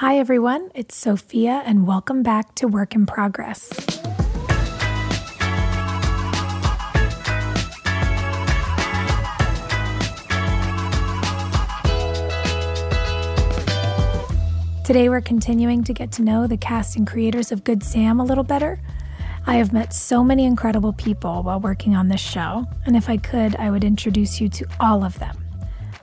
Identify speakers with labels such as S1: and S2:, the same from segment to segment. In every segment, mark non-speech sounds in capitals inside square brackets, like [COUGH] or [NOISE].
S1: Hi, everyone. It's Sophia, and welcome back to Work in Progress. Today, we're continuing to get to know the cast and creators of Good Sam a little better. I have met so many incredible people while working on this show, and if I could, I would introduce you to all of them.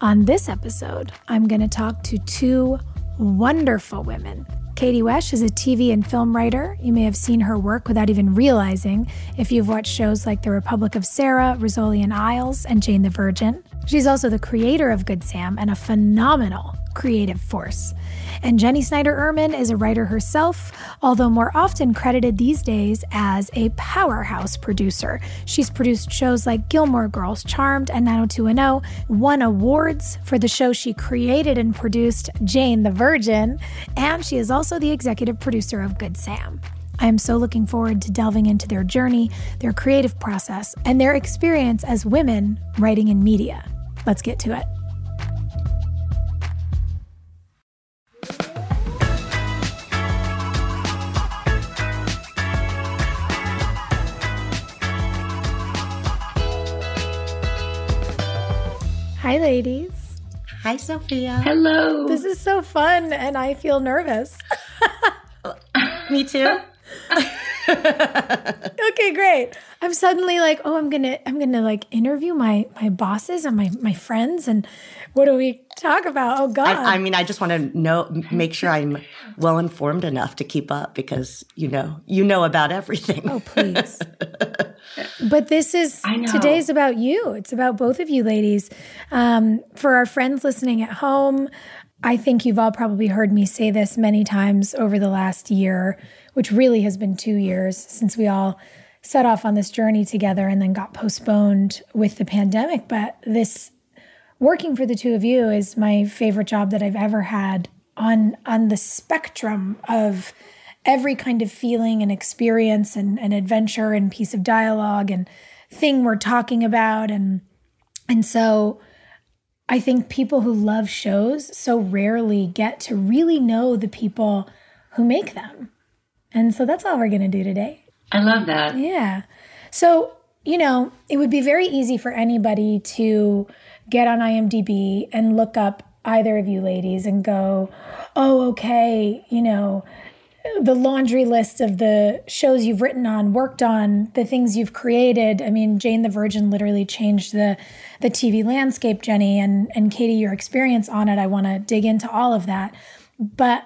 S1: On this episode, I'm going to talk to two wonderful women. Katie Wech is a TV and film writer. You may have seen her work without even realizing if you've watched shows like The Republic of Sarah, Rizzoli and Isles, and Jane the Virgin. She's also the creator of Good Sam and a phenomenal creative force. And Jenny Snyder Urman is a writer herself, although more often credited these days as a powerhouse producer. She's produced shows like Gilmore Girls, Charmed, and 90210, won awards for the show she created and produced, Jane the Virgin, and she is also the executive producer of Good Sam. I am so looking forward to delving into their journey, their creative process, and their experience as women writing in media. Let's get to it. Hi, ladies.
S2: Hi, Sophia.
S3: Hello.
S1: This is so fun, and I feel nervous. [LAUGHS]
S2: Me too. [LAUGHS]
S1: okay, great. I'm suddenly like, oh, I'm gonna, I'm gonna like interview my my bosses and my my friends, and what do we talk about? Oh God.
S2: I, I mean, I just want to know, make sure I'm well informed enough to keep up because you know, you know about everything.
S1: Oh, please. [LAUGHS] but this is today's about you. It's about both of you, ladies. Um, for our friends listening at home, I think you've all probably heard me say this many times over the last year, which really has been two years since we all set off on this journey together and then got postponed with the pandemic. But this working for the two of you is my favorite job that I've ever had on on the spectrum of every kind of feeling and experience and, and adventure and piece of dialogue and thing we're talking about and and so I think people who love shows so rarely get to really know the people who make them. And so that's all we're going to do today.
S3: I love that.
S1: Yeah. So, you know, it would be very easy for anybody to get on IMDb and look up either of you ladies and go, oh, okay, you know, the laundry list of the shows you've written on, worked on, the things you've created. I mean, Jane the Virgin literally changed the the TV landscape, Jenny, and and Katie, your experience on it. I want to dig into all of that. But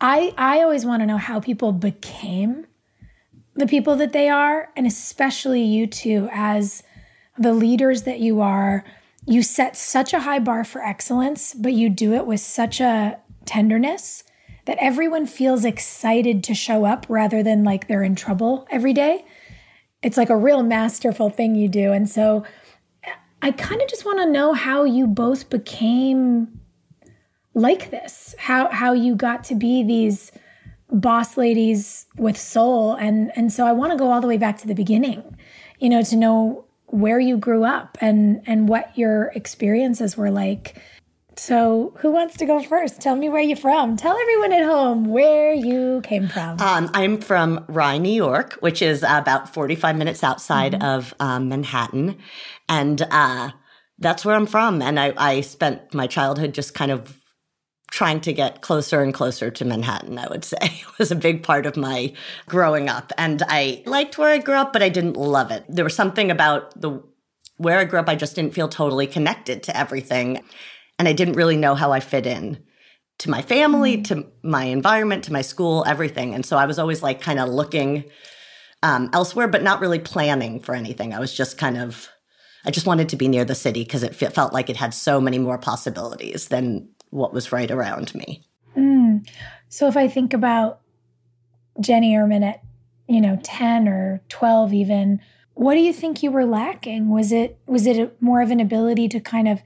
S1: I I always want to know how people became the people that they are, and especially you two as the leaders that you are. You set such a high bar for excellence, but you do it with such a tenderness that everyone feels excited to show up rather than like they're in trouble every day. It's like a real masterful thing you do. And so I kind of just want to know how you both became like this. How how you got to be these boss ladies with soul and and so I want to go all the way back to the beginning. You know, to know where you grew up and and what your experiences were like. So, who wants to go first? Tell me where you're from. Tell everyone at home where you came from.
S2: Um, I'm from Rye, New York, which is about 45 minutes outside mm-hmm. of um, Manhattan. And uh, that's where I'm from. And I, I spent my childhood just kind of trying to get closer and closer to Manhattan, I would say. It [LAUGHS] was a big part of my growing up. And I liked where I grew up, but I didn't love it. There was something about the where I grew up, I just didn't feel totally connected to everything. And I didn't really know how I fit in to my family, mm. to my environment, to my school, everything. And so I was always like kind of looking um, elsewhere, but not really planning for anything. I was just kind of, I just wanted to be near the city because it felt like it had so many more possibilities than what was right around me.
S1: Mm. So if I think about Jenny Urman at, you know, 10 or 12 even, what do you think you were lacking? Was it was it a, more of an ability to kind of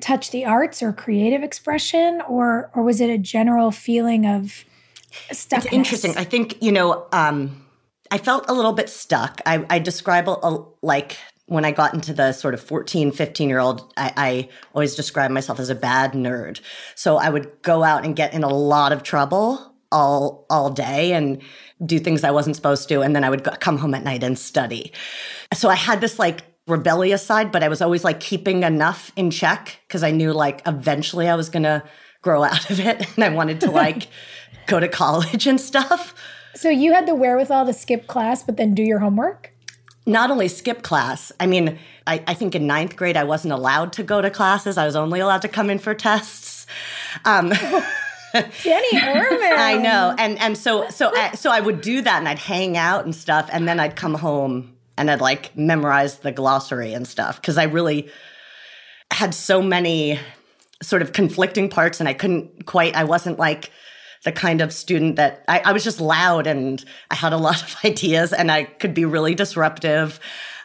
S1: touch the arts or creative expression or or was it a general feeling of stuck It's
S2: interesting i think you know um, i felt a little bit stuck i, I describe a, a, like when i got into the sort of 14 15 year old I, I always describe myself as a bad nerd so i would go out and get in a lot of trouble all all day and do things i wasn't supposed to and then i would go, come home at night and study so i had this like rebellious side, but I was always like keeping enough in check because I knew like eventually I was going to grow [LAUGHS] out of it and I wanted to like [LAUGHS] go to college and stuff.
S1: So you had the wherewithal to skip class, but then do your homework?
S2: Not only skip class, I mean, I, I think in ninth grade I wasn't allowed to go to classes. I was only allowed to come in for tests. Um, [LAUGHS]
S1: Jenny Urman.
S2: I know, and and so so I, so I would do that, and I'd hang out and stuff, and then I'd come home and I'd like memorize the glossary and stuff because I really had so many sort of conflicting parts and I couldn't quite, I wasn't like the kind of student that I, I was just loud and I had a lot of [LAUGHS] ideas and I could be really disruptive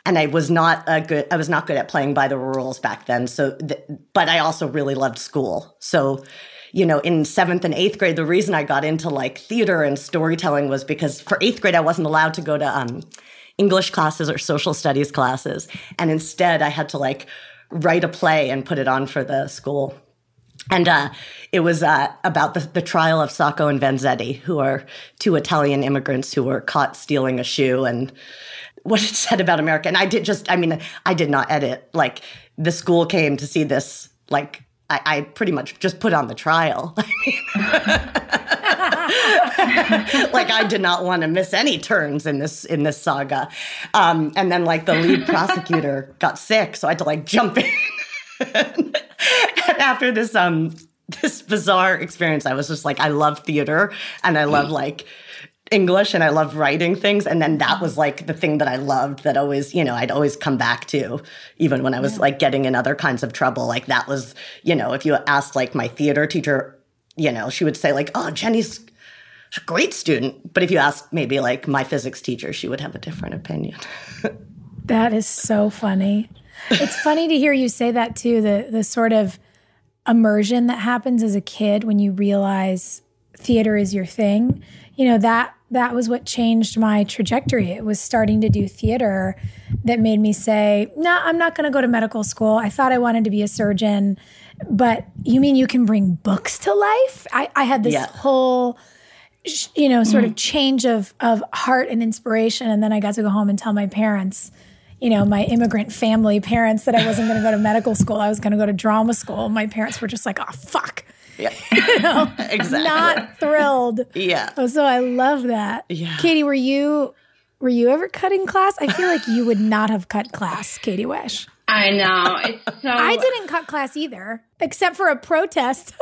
S2: and I was not a good I was not good at playing by the rules back then so th- but I also really loved school so you know in 7th and 8th grade the reason I got into like theater and storytelling was because for 8th grade I wasn't allowed to go to um English classes or social studies classes. And instead, I had to like write a play and put it on for the school. And uh, it was uh, about the, the, trial of Sacco and Vanzetti, who are two Italian immigrants who were caught stealing a shoe and what it [LAUGHS] said about America. And I did just, I mean, I did not edit. Like the school came to see this, like, I, I pretty much just put on the trial. [LAUGHS] like I did not want to miss any turns in this in this saga. Um, and then like the lead prosecutor [LAUGHS] got sick, so I had to like jump in. and [LAUGHS] after this um this bizarre experience, I was just like, I love theater and I love like English and I love writing things. And then that was like the thing that I loved that always, you know, I'd always come back to, even when I was yeah. like getting in other kinds of trouble. Like that was, you know, if you asked like my theater teacher, you know, she would say like, oh, Jenny's a great student. But if you asked maybe like my physics teacher, she would have a different opinion. [LAUGHS]
S1: that is so funny. It's funny to hear you say that too, the the sort of immersion that happens as a kid when you realize theater is your thing. You know, that that was what changed my trajectory. It was starting to do theater that made me say, "No, nah, I'm not going to go to medical school. I thought I wanted to be a surgeon." But you mean you can bring books to life? I, I had this yeah. whole you know, sort mm of change of of heart and inspiration. And then I got to go home and tell my parents, you know, my immigrant family parents that I wasn't going to go to medical school. I was going to go to drama school. My parents were just like, "Oh fuck."
S2: Yeah. [LAUGHS] you know, [LAUGHS] exactly.
S1: Not thrilled.
S2: Yeah.
S1: Oh, so I love that. Yeah. Katie, were you were you ever cutting class? I feel like you would not have cut class, Katie Wech.
S3: I know. It's [LAUGHS] so
S1: I didn't cut class either, except for a protest.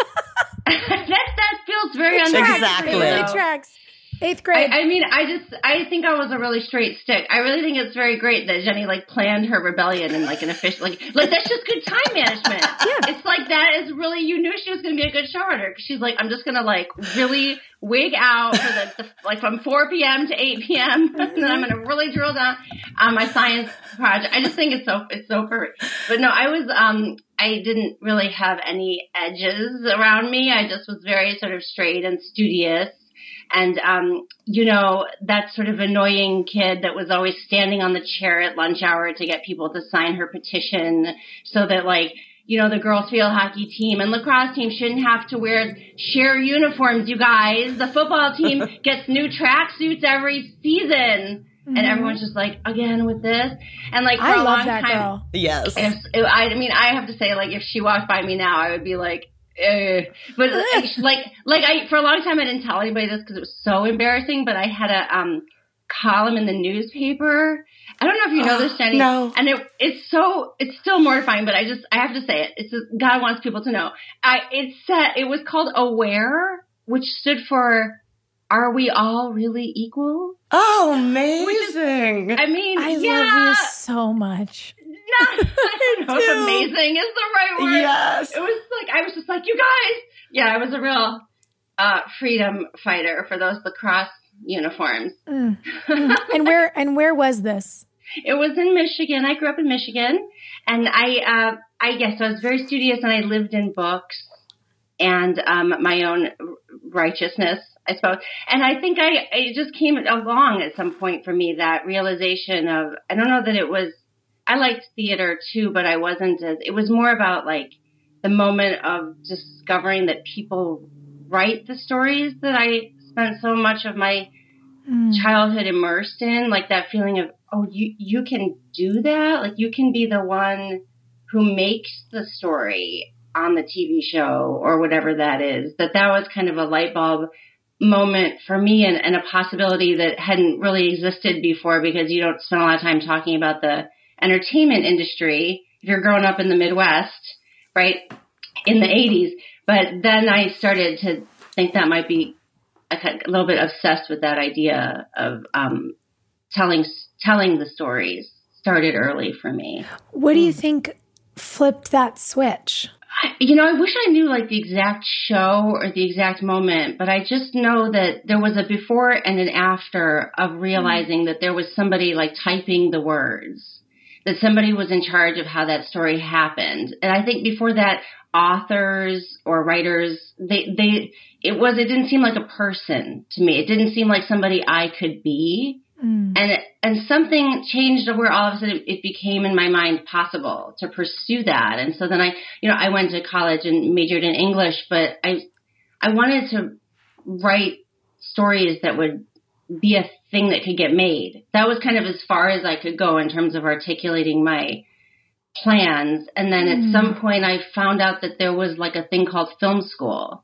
S3: that that feels very
S1: it
S3: tracks,
S2: exactly.
S1: It really tracks. Eighth grade.
S3: I, I, mean, I just I think I was a really straight stick. I really think it's very great that Jenny like planned her rebellion in like an official like like that's just good time management. [LAUGHS] yeah, it's like that is really you knew she was going to be a good showrunner because she's like, I'm just going to like really wig out for the, the, like from 4 p.m. to 8 p.m. [LAUGHS] and then I'm going to really drill down on my science project. I just think it's so it's so perfect. But no, I was um I didn't really have any edges around me. I just was very sort of straight and studious. And, um, you know, that sort of annoying kid that was always standing on the chair at lunch hour to get people to sign her petition so that like, you know, the girls field hockey team and lacrosse team shouldn't have to wear share uniforms, you guys. The football team [LAUGHS] gets new track suits every season. Mm-hmm. And everyone's just like, again with this. And like, for I a love long that time, girl.
S2: Yes.
S3: If, if, I mean, I have to say, like, if she walked by me now, I would be like, uh, but like, like I, for a long time, I didn't tell anybody this because it was so embarrassing, but I had a, um, column in the newspaper. I don't know if you know this, [GASPS] Jenny.
S2: No.
S3: And it, it's so, it's still mortifying, but I just, I have to say it. It's just, God wants people to know. I, it said, it was called Aware, which stood for Are We All Really Equal?
S2: Oh, amazing.
S3: Is, I mean,
S1: I
S3: yeah.
S1: love you so much.
S3: Not, I don't know if amazing is the right word.
S2: Yes.
S3: It was like, I was just like, you guys. Yeah, I was a real uh, freedom fighter for those lacrosse uniforms.
S1: Mm. Mm. [LAUGHS] and where and where was this?
S3: It was in Michigan. I grew up in Michigan, and I uh, I guess I was very studious, and I lived in books and um, my own righteousness, I suppose. And I think I it just came along at some point for me that realization of I don't know that it was I liked theater too, but I wasn't as it was more about like the moment of discovering that people write the stories that I spent so much of my mm. childhood immersed in, like that feeling of oh you you can do that, like you can be the one who makes the story on the TV show or whatever that is. That that was kind of a light bulb moment for me and, and a possibility that hadn't really existed before because you don't spend a lot of time talking about the entertainment industry if you're growing up in the Midwest, right, in the 80s. But then I started to think that might be a, a little bit obsessed with that idea of um, telling telling the stories started early for me.
S1: What do you hmm. think flipped that switch?
S3: you know, I wish I knew like the exact show or the exact moment, but I just know that there was a before and an after of realizing mm-hmm. that there was somebody like typing the words, that somebody was in charge of how that story happened. And I think before that, authors or writers, they, they, it was, it didn't seem like a person to me. It didn't seem like somebody I could be. Mm. And and something changed where all of a sudden it became in my mind possible to pursue that. And so then I, you know, I went to college and majored in English, but I I wanted to write stories that would be a thing that could get made. That was kind of as far as I could go in terms of articulating my plans. And then mm. at some point I found out that there was like a thing called film school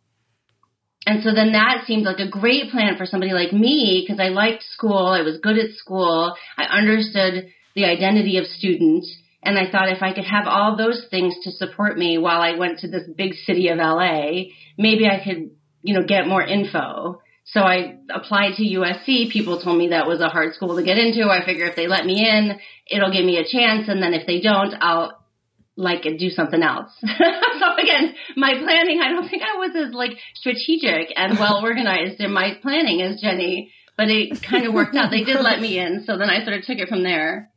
S3: and so then that seemed like a great plan for somebody like me because I liked school. I was good at school. I understood the identity of student. And I thought if I could have all those things to support me while I went to this big city of LA, maybe I could, you know, get more info. So I applied to USC. People told me that was a hard school to get into. I figure if they let me in, it'll give me a chance. And then if they don't, I'll like do something else. [LAUGHS] so again, my planning, I don't think I was as like strategic and well organized in my planning as Jenny, but it kind of worked out. They did let me in. So then I sort of took it from there.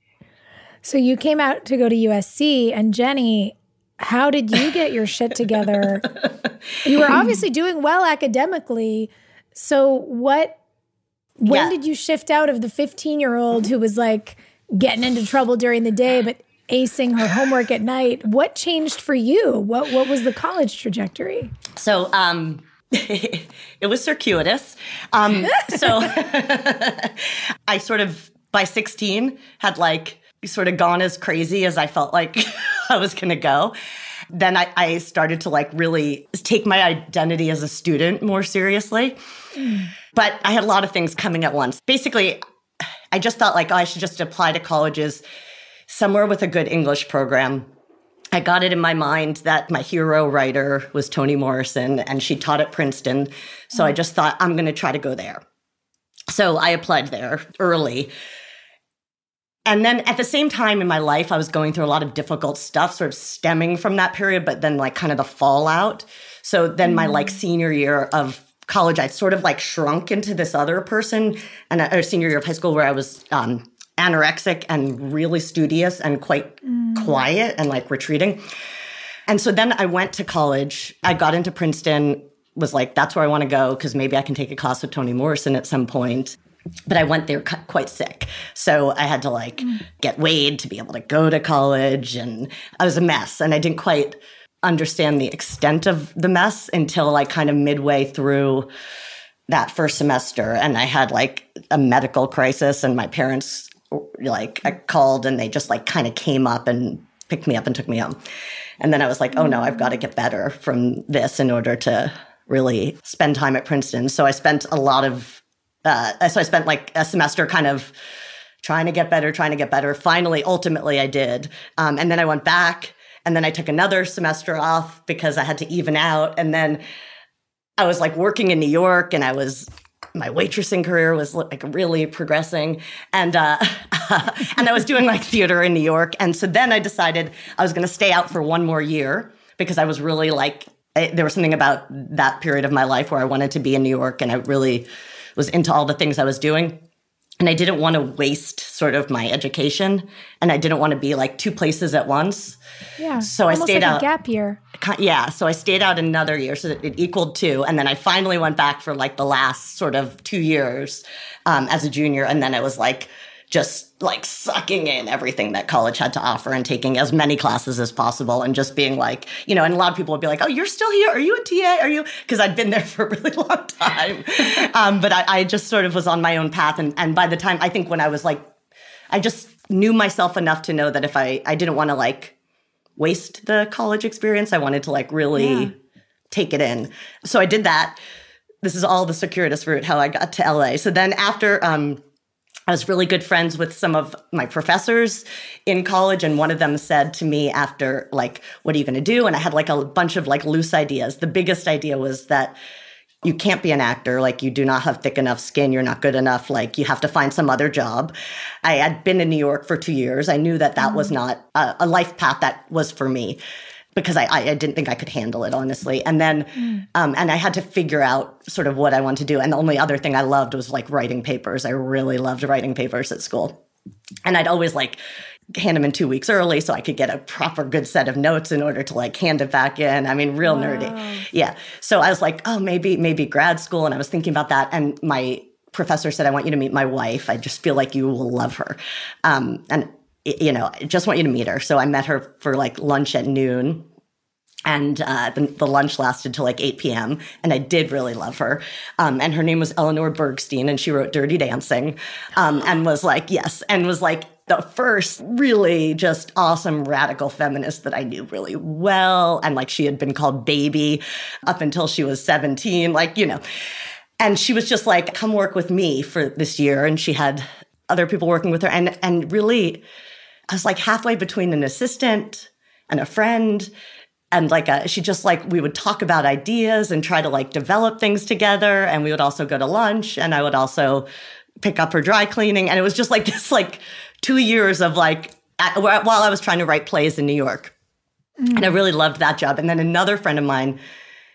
S1: So you came out to go to USC and Jenny, how did you get your shit together? [LAUGHS] you were obviously doing well academically. So what when yeah. did you shift out of the 15 year old who was like getting into trouble during the day but acing her homework at night. What changed for you? What what was the college trajectory?
S2: So um [LAUGHS] it was circuitous. Um, so [LAUGHS] I sort of by 16 had like sort of gone as crazy as I felt like [LAUGHS] I was going to go. Then I, I, started to like really take my identity as a student more seriously. But I had a lot of things coming at once. Basically, I just thought like oh, I should just apply to colleges somewhere with a good English program. I got it in my mind that my hero writer was Toni Morrison and she taught at Princeton. So I mm. just thought, I'm going to try to go there. So I applied there early. And then at the same time in my life, I was going through a lot of difficult stuff, sort of stemming from that period, but then like kind of the fallout. So then my like mm. senior year of college, I sort of like shrunk into this other person, and uh, or senior year of high school where I was um, anorexic and really studious and quite mm. quiet and like retreating. And so then I went to college. I got into Princeton, was like, that's where I want to go because maybe I can take a class with Toni Morrison at some point. But I went there quite sick. So I had to like mm. get weighed to be able to go to college. And I was a mess. And I didn't quite understand the extent of the mess until like kind of midway through that first semester. And I had like a medical crisis, and my parents like I called and they just like kind of came up and picked me up and took me home. And then I was like, oh no, I've got to get better from this in order to really spend time at Princeton. So I spent a lot of, uh, so I spent like a semester kind of trying to get better, trying to get better. Finally, ultimately, I did. Um, and then I went back and then I took another semester off because I had to even out. And then I was like working in New York and I was my waitressing career was like really progressing and uh, [LAUGHS] and I was doing like theater in New York and so then I decided I was going to stay out for one more year because I was really like I, there was something about that period of my life where I wanted to be in New York and I really was into all the things I was doing and I didn't want to waste sort of my education and I didn't want to be like two places at once.
S1: Yeah.
S2: So I stayed
S1: like
S2: out.
S1: gap year.
S2: Yeah. So I stayed out another year. So it equaled two. And then I finally went back for like the last sort of two years um, as a junior. And then I was like, just like sucking in everything that college had to offer and taking as many classes as possible and just being like, you know, and a lot of people would be like, oh, you're still here. Are you a TA? Are you? Because I'd been there [LAUGHS] for a really long time. [LAUGHS] um, but I, I just sort of was on my own path. And, and by the time, I think when I was like, I just knew myself enough to know that if I, I didn't want to like waste the college experience, I wanted to like really yeah. take it in. So I did that. This is all the circuitous route, how I got to LA. So then after, um, I was really good friends with some of my professors in college, and one of them said to me after, like, what are you going to do? And I had like a bunch of like loose ideas. The biggest idea was that you can't be an actor. Like, you do not have thick enough skin. You're not good enough. Like, you have to find some other job. I had been in New York for two years. I knew that that was mm. not a, a life path that was for me because I, I, didn't think I could handle it, honestly. And then, mm. um, and I had to figure out sort of what I wanted to do. And the only other thing I loved was like writing papers. I really loved writing papers at school. And I'd always like hand them in two weeks early so I could get a proper good set of notes in order to like hand it back in. I mean, real wow. nerdy. Yeah. So I was like, oh, maybe, maybe grad school. And I was thinking about that. And my professor said, I want you to meet my wife. I just feel like you will love her. Um, and you know, I just want you to meet her. So I met her for like lunch at noon. And uh, the, the, lunch lasted till like 8 p.m. And I did really love her. Um, and her name was Eleanor Bergstein, and she wrote Dirty Dancing um, and was like, yes, and was like the first really just awesome radical feminist that I knew really well. And like she had been called baby up until she was 17, like, you know. And she was just like, come work with me for this year. And she had other people working with her. And, and really, I was like halfway between an assistant and a friend. And like a, she just like we would talk about ideas and try to like develop things together. And we would also go to lunch and I would also pick up her dry cleaning. And it was just like [LAUGHS] this like two years of like while I was trying to write plays in New York. Mm. And I really loved that job. And then another friend of mine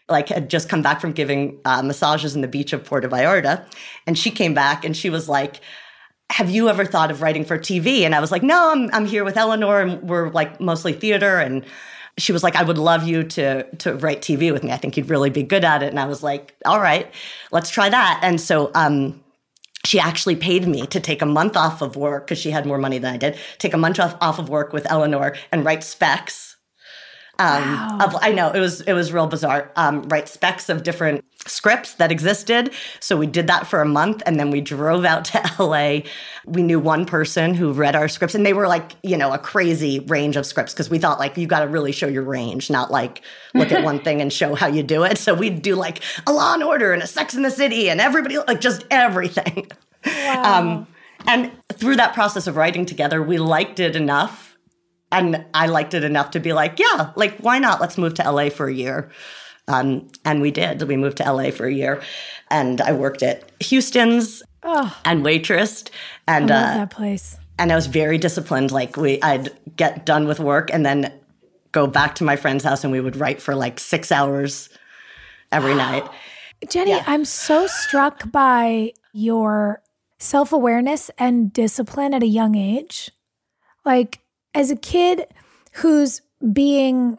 S2: like had just come back from giving uh, massages in the beach of Puerto Vallarta. And she came back and she was like, have you ever thought of writing for TV? And I was like, no, I'm, I'm here with Eleanor and we're like mostly theater. And she was like, I would love you to, to write TV with me. I think you'd really be good at it. And I was like, all right, let's try that. And so, um, she actually paid me to take a month off of work because she had more money than I did, take a month off, off of work with Eleanor and write specs um, wow. of, I know it was it was real bizarre. Um, write specs of different scripts that existed. So we did that for a month, and then we drove out to [LAUGHS] LA. We knew one person who read our scripts, and they were like you know a crazy range of scripts because we thought like you got to really show your range, not like look at one [LAUGHS] thing and show how you do it. So we'd do like a Law and Order and a Sex in the City, and everybody like just everything. [LAUGHS] Wow. Um, and through that process of writing together, we liked it enough and I liked it enough to be like, yeah, like why not? Let's move to LA for a year. Um, and we did. We moved to LA for a year, and I worked at Houston's oh, and waitressed. And
S1: I love uh, that place.
S2: and I was very disciplined. Like we, I'd get done with work and then go back to my friend's house, and we would write for like six hours every [GASPS] night.
S1: Jenny, yeah. I'm so struck by your self awareness and discipline at a young age. Like, as a kid who's being,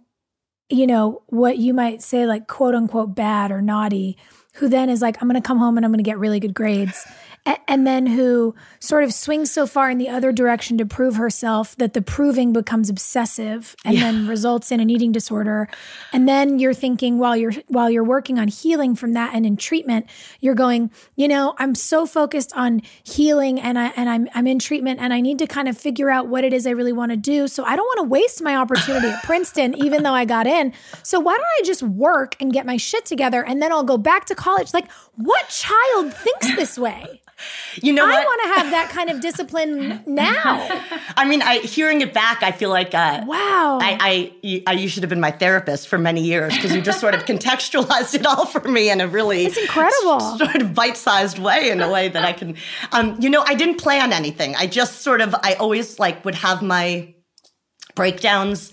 S1: you know, what you might say, like, quote unquote, bad or naughty, who then is like, I'm going to come home and I'm going to get really good grades and then who sort of swings so far in the other direction to prove herself that the proving becomes obsessive and yeah. then results in an eating disorder. And then you're thinking while you're while you're working on healing from that and in treatment you're going you know I'm so focused on healing and I and I'm I'm in treatment and I need to kind of figure out what it is I really want to do. So I don't want to waste my opportunity at Princeton [LAUGHS] even though I got in. So why don't I just work and get my shit together and then I'll go back to college? Like what child thinks this way
S2: you know, I
S1: want to have that kind of discipline [LAUGHS] now.
S2: I mean, I hearing it back, I feel like uh,
S1: wow.
S2: I, I, I, you should have been my therapist for many years because you just sort of contextualized it all for me in a really
S1: it's incredible
S2: sort of bite-sized way in a way that I can. Um, you know, I didn't plan anything. I just sort of I always like would have my breakdowns.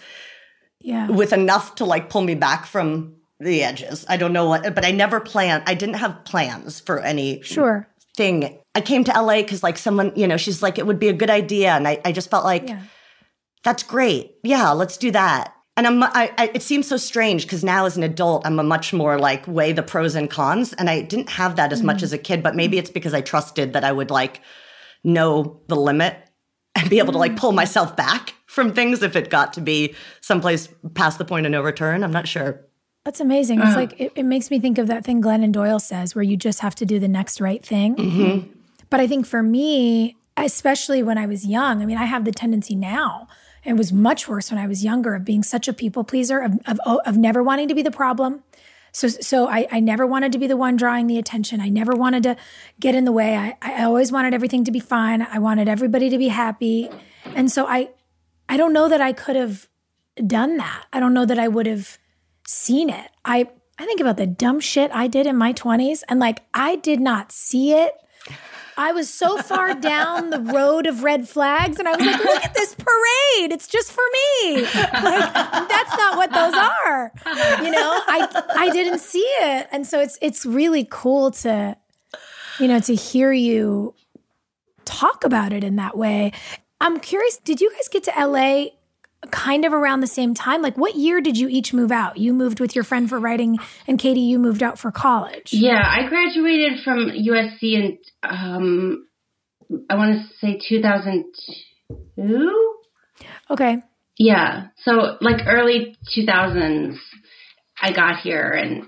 S1: Yeah.
S2: With enough to like pull me back from the edges. I don't know what, but I never planned. I didn't have plans for any
S1: sure
S2: thing. I came to LA because like someone, you know, she's like, it would be a good idea. And I, I just felt like, yeah. that's great. Yeah, let's do that. And I'm, I, I, it seems so strange because now as an adult, I'm a much more like weigh the pros and cons. And I didn't have that as mm-hmm. much as a kid, but maybe it's because I trusted that I would like know the limit and be able to like pull myself back from things if it got to be someplace past the point of no return. I'm not sure.
S1: That's amazing. It's uh, like it, it, makes me think of that thing Glennon Doyle says, where you just have to do the next right thing.
S2: Mm-hmm.
S1: But I think for me, especially when I was young, I mean, I have the tendency now. It was much worse when I was younger of being such a people pleaser, of, of, of never wanting to be the problem. So, so I, I never wanted to be the one drawing the attention. I never wanted to get in the way. I, I always wanted everything to be fine. I wanted everybody to be happy. And so I, I don't know that I could have done that. I don't know that I would have seen it. I I think about the dumb shit I did in my 20s and like I did not see it. I was so far [LAUGHS] down the road of red flags and I was like, look at this parade. It's just for me. Like that's not what those are. You know, I I didn't see it. And so it's it's really cool to you know, to hear you talk about it in that way. I'm curious, did you guys get to LA kind of around the same time? Like, what year did you each move out? You moved with your friend for writing, and Katie, you moved out for college.
S3: Yeah, I graduated from USC in, um, I want to say 2002.
S1: Okay.
S3: Yeah. So, like, early 2000s, I got here, and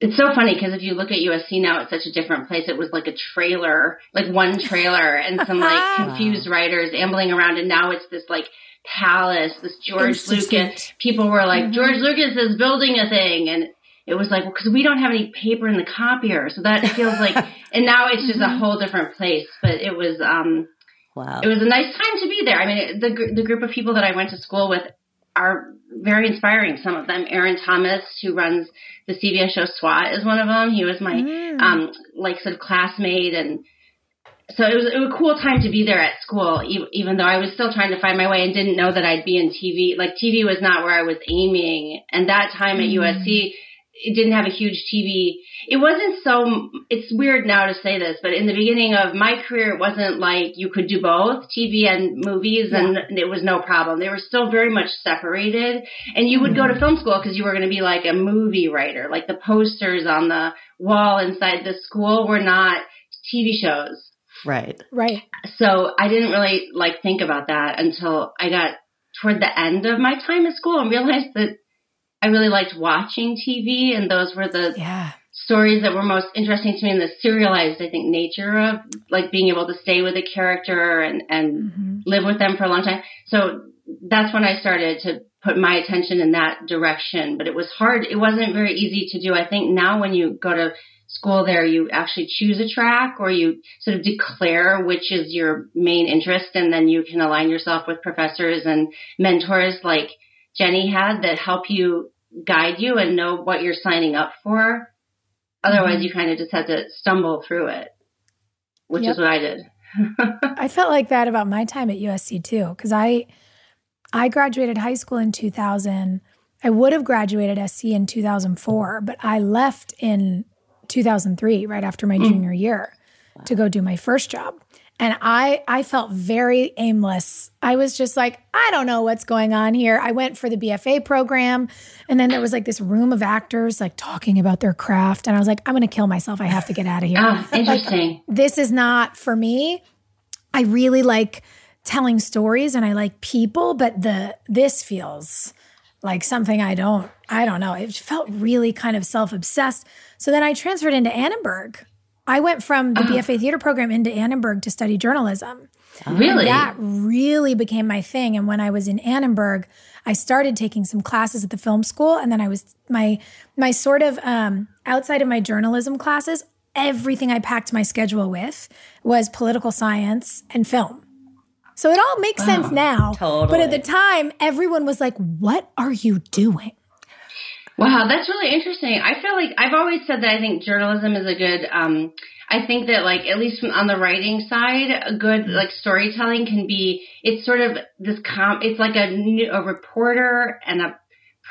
S3: it's so funny because if you look at USC now, it's such a different place. It was like a trailer, like one trailer, and some like [LAUGHS] confused writers ambling around, and now it's this like palace, this George Lucas. People were like, mm-hmm. George Lucas is building a thing. And it was like, because well, we don't have any paper in the copier. So that feels like, [LAUGHS] and now it's just mm-hmm. a whole different place. But it was, um,
S2: wow.
S3: It was a nice time to be there. I mean, the, the group of people that I went to school with are very inspiring. Some of them, Aaron Thomas, who runs the CBS show SWAT, is one of them. He was my, mm. um, like, sort of classmate and, so it was, it was a cool time to be there at school, even though I was still trying to find my way and didn't know that I'd be in TV. Like TV was not where I was aiming. And that time at mm. USC, it didn't have a huge TV. It wasn't so, it's weird now to say this, but in the beginning of my career, it wasn't like you could do both TV and movies yeah. and it was no problem. They were still very much separated. And you would mm. go to mm. film school because you were going to be like a movie writer. Like the posters on the wall inside the school were not TV shows
S2: Right.
S1: Right.
S3: So I didn't really like think about that until I got toward the end of my time at school and realized that I really liked watching TV and those were the
S1: yeah.
S3: stories that were most interesting to me and the serialized, I think, nature of like being able to stay with a character and, and mm-hmm. live with them for a long time. So that's when I started to put my attention in that direction. But it was hard. It wasn't very easy to do. I think now when you go to school there, you actually choose a track or you sort of declare which is your main interest and then you can align yourself with professors and mentors like Jenny had that help you guide you and know what you're signing up for. Otherwise, mm-hmm. you kind of just have to stumble through it, which yep. is what I did. [LAUGHS]
S1: I felt like that about my time at USC too, because I I graduated high school in 2000. I would have graduated SC in 2004, but I left in 2003, right after my mm. junior year, wow. to go do my first job. And I I felt very aimless. I was just like, I don't know what's going on here. I went for the BFA program and then there was like this room of actors like talking about their craft and I was like, I'm going to kill myself. I have to get out of here.
S3: Oh, interesting.
S1: Like, [LAUGHS] this is not for me. I really like telling stories and I like people, but the this feels like something I don't I don't know. It felt really kind of self-obsessed. So then I transferred into Annenberg I went from the uh-huh. BFA theater program into Annenberg to study journalism.
S3: Really?
S1: And that really became my thing. And when I was in Annenberg, I started taking some classes at the film school. And then I was my my sort of um, outside of my journalism classes, everything I packed my schedule with was political science and film. So it all makes sense now.
S2: Totally.
S1: But at the time, everyone was like, What are you doing?
S3: Wow, that's really interesting. I feel like I've always said that I think journalism is a good. Um, I think that like at least from on the writing side, a good mm-hmm. like storytelling can be. It's sort of this com. It's like a a reporter and a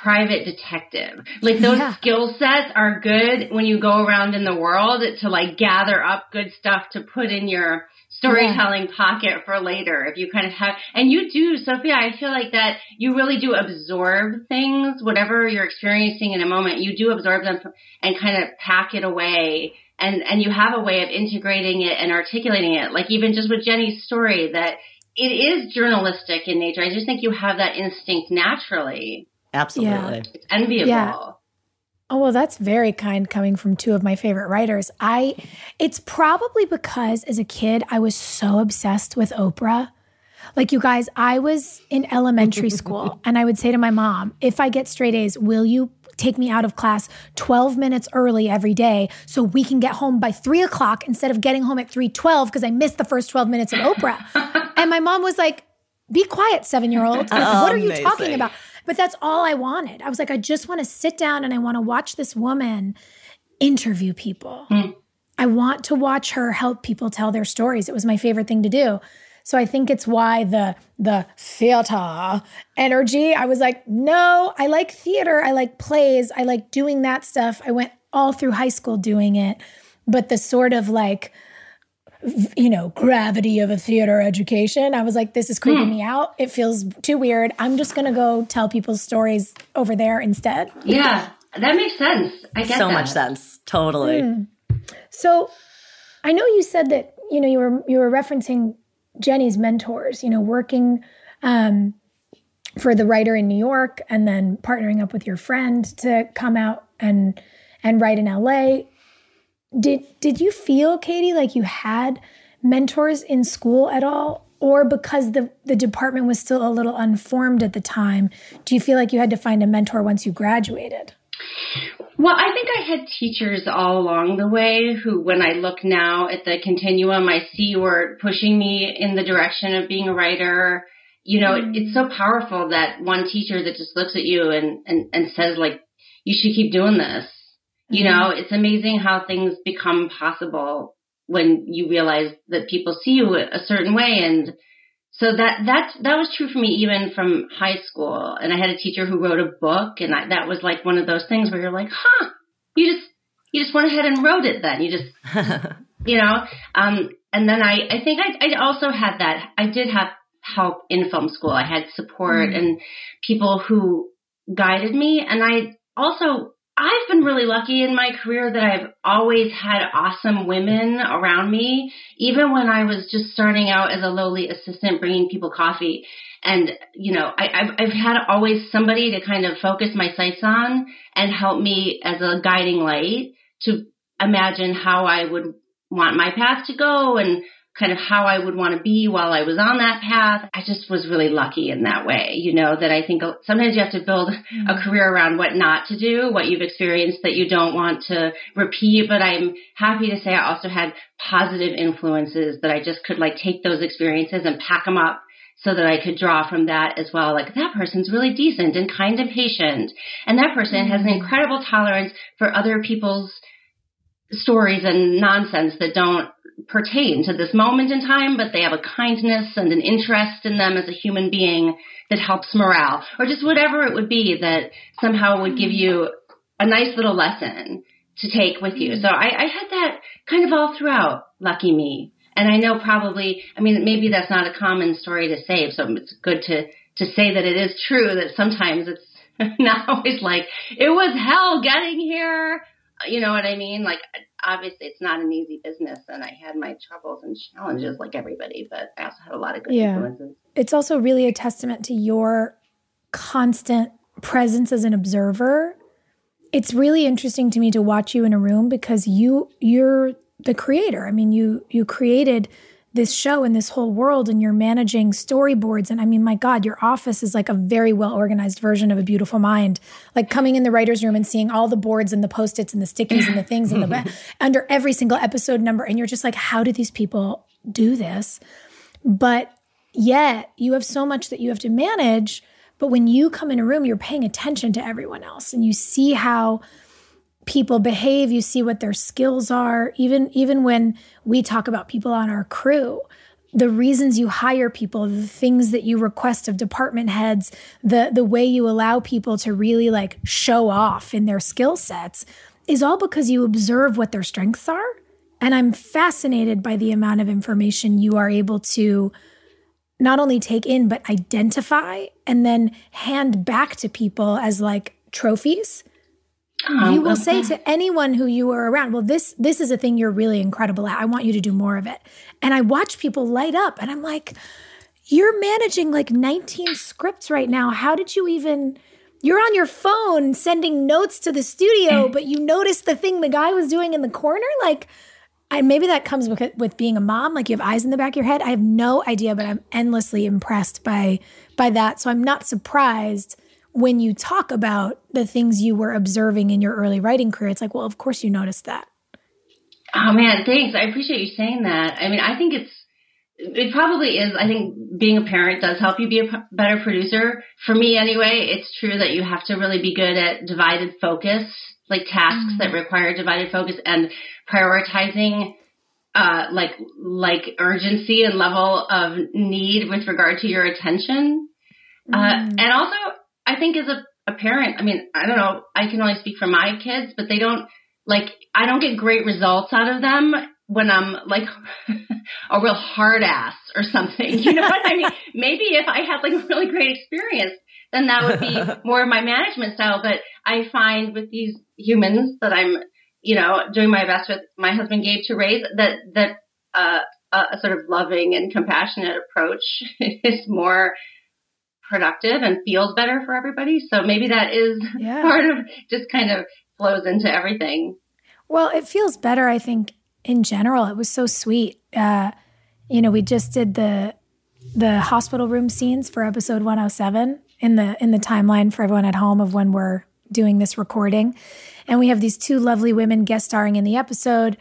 S3: private detective. Like those yeah. skill sets are good when you go around in the world to like gather up good stuff to put in your storytelling yeah. pocket for later if you kind of have and you do sophia i feel like that you really do absorb things whatever you're experiencing in a moment you do absorb them and kind of pack it away and and you have a way of integrating it and articulating it like even just with jenny's story that it is journalistic in nature i just think you have that instinct naturally
S2: absolutely
S3: yeah. it's enviable yeah.
S1: Oh, well, that's very kind coming from two of my favorite writers. I it's probably because as a kid I was so obsessed with Oprah. Like you guys, I was in elementary [LAUGHS] school and I would say to my mom, if I get straight A's, will you take me out of class 12 minutes early every day so we can get home by three o'clock instead of getting home at 312 because I missed the first 12 minutes of Oprah. [LAUGHS] and my mom was like, be quiet, seven year old. What oh, are you talking about? But that's all I wanted. I was like, I just want to sit down and I want to watch this woman interview people. Mm. I want to watch her help people tell their stories. It was my favorite thing to do. So I think it's why the the theater energy. I was like, no, I like theater. I like plays. I like doing that stuff. I went all through high school doing it. But the sort of like you know, gravity of a theater education. I was like, this is creeping hmm. me out. It feels too weird. I'm just going to go tell people's stories over there instead.
S3: Yeah, that makes sense. I get
S2: so
S3: that.
S2: much sense. Totally. Mm.
S1: So I know you said that, you know, you were you were referencing Jenny's mentors, you know, working um, for the writer in New York and then partnering up with your friend to come out and and write in LA. Did did you feel, Katie, like you had mentors in school at all? Or because the, the department was still a little unformed at the time, do you feel like you had to find a mentor once you graduated?
S3: Well, I think I had teachers all along the way who, when I look now at the continuum, I see were pushing me in the direction of being a writer. You know, mm-hmm. it's so powerful that one teacher that just looks at you and, and, and says like, you should keep doing this. You know, mm-hmm. it's amazing how things become possible when you realize that people see you a certain way. And so that that that was true for me even from high school. And i had a teacher who wrote a book and I, that was like one of those things where you're like huh you just you just went ahead and wrote it then. You just [LAUGHS] you know um and then i i think i i also had that. I did have help in film school. I had support mm and people who guided me. And i also I've been really lucky in my career that I've always had awesome women around me, even when I was just starting out as a lowly assistant bringing people coffee. And, you know, I, have I've had always somebody to kind of focus my sights on and help me as a guiding light to imagine how I would want my path to go and kind of how I would want to be while I was on that path. I just was really lucky in that way, you know, that I think sometimes you have to build mm-hmm. a career around what not to do, what you've experienced that you don't want to repeat. But I'm happy to say I also had positive influences that I just could like take those experiences and pack them up so that I could draw from that as well. Like that person's really decent and kind and patient. And that person has an mm-hmm. incredible tolerance for other people's stories and nonsense that don't pertain to this moment in time, but they have a kindness and an interest in them as a human being that helps morale, or just whatever it would be that somehow would give you a nice little lesson to take with you. So I, I had that kind of all throughout Lucky Me. And I know probably, I mean, maybe that's not a common story to say, so it's good to, to say that it is true that sometimes it's [LAUGHS] not always like, it was hell getting here. You know what I mean? Like, obviously it's not an easy business and I had my troubles and challenges like everybody, but I also had a lot of good yeah. influences.
S1: It's also really a testament to your constant presence as an observer. It's really interesting to me to watch you in a room because you you're the creator. I mean, you you created this show and this whole world and you're managing storyboards and i mean my god your office is like a very well organized version of a beautiful mind. Like coming in the writers room and seeing all the boards and the post-its and the stickies and the things and the [LAUGHS] under every single episode number and you're just like how do these people do this? But yet you have so much that you have to manage but when you come in a room you're paying attention to everyone else and you see how people behave you see what their skills are. Even even when we talk about people on our crew the reasons you hire people the things that you request of department heads the the way you allow people to really like show off in their skill sets is all because you observe what their strengths are. And i'm fascinated by the amount of information you are able to not only take in but identify and then hand back to people as like trophies um, you will okay. say to anyone who you are around, well, this this is a thing you're really incredible at. I want you to do more of it. And I watch people light up and I'm like, you're managing like 19 scripts right now. How did you even you're on your phone sending notes to the studio, but you noticed the thing the guy was doing in the corner? Like, and maybe that comes with, with being a mom. Like you have eyes in the back of your head. I have no idea, but I'm endlessly impressed by by that. So I'm not surprised when you talk about the things you were observing in your early writing career, it's like, well, of course you noticed that.
S3: Oh man, thanks. I appreciate you saying that. I mean, I think it's, it probably is. I think being a parent does help you be a better producer. For me, anyway, it's true that you have to really be good at divided focus, like tasks mm-hmm. that require divided focus and prioritizing uh, like like urgency and level of need with regard to your attention. Uh, mm. Uh, and also, I think as a, a parent, I mean, I don't know, I can only speak for my kids, but they don't like, I don't get great results out of them when I'm like [LAUGHS] a real hard ass or something. You know what I mean? [LAUGHS] Maybe if I had like a [LAUGHS] really great experience, then that would be more of my management style. But I find with these humans that I'm, you know, doing my best with my husband Gabe to raise that, that, uh, a sort of loving and compassionate approach is more productive and feels better for everybody. So maybe that is yeah. [LAUGHS] part of just kind of flows into everything.
S1: Well, it feels better, I think, in general. It was so sweet. Uh, you know, we just did the the hospital room scenes for episode 107 in the in the timeline for everyone at home of when we're doing this recording. And we have these two lovely women guest starring in the episode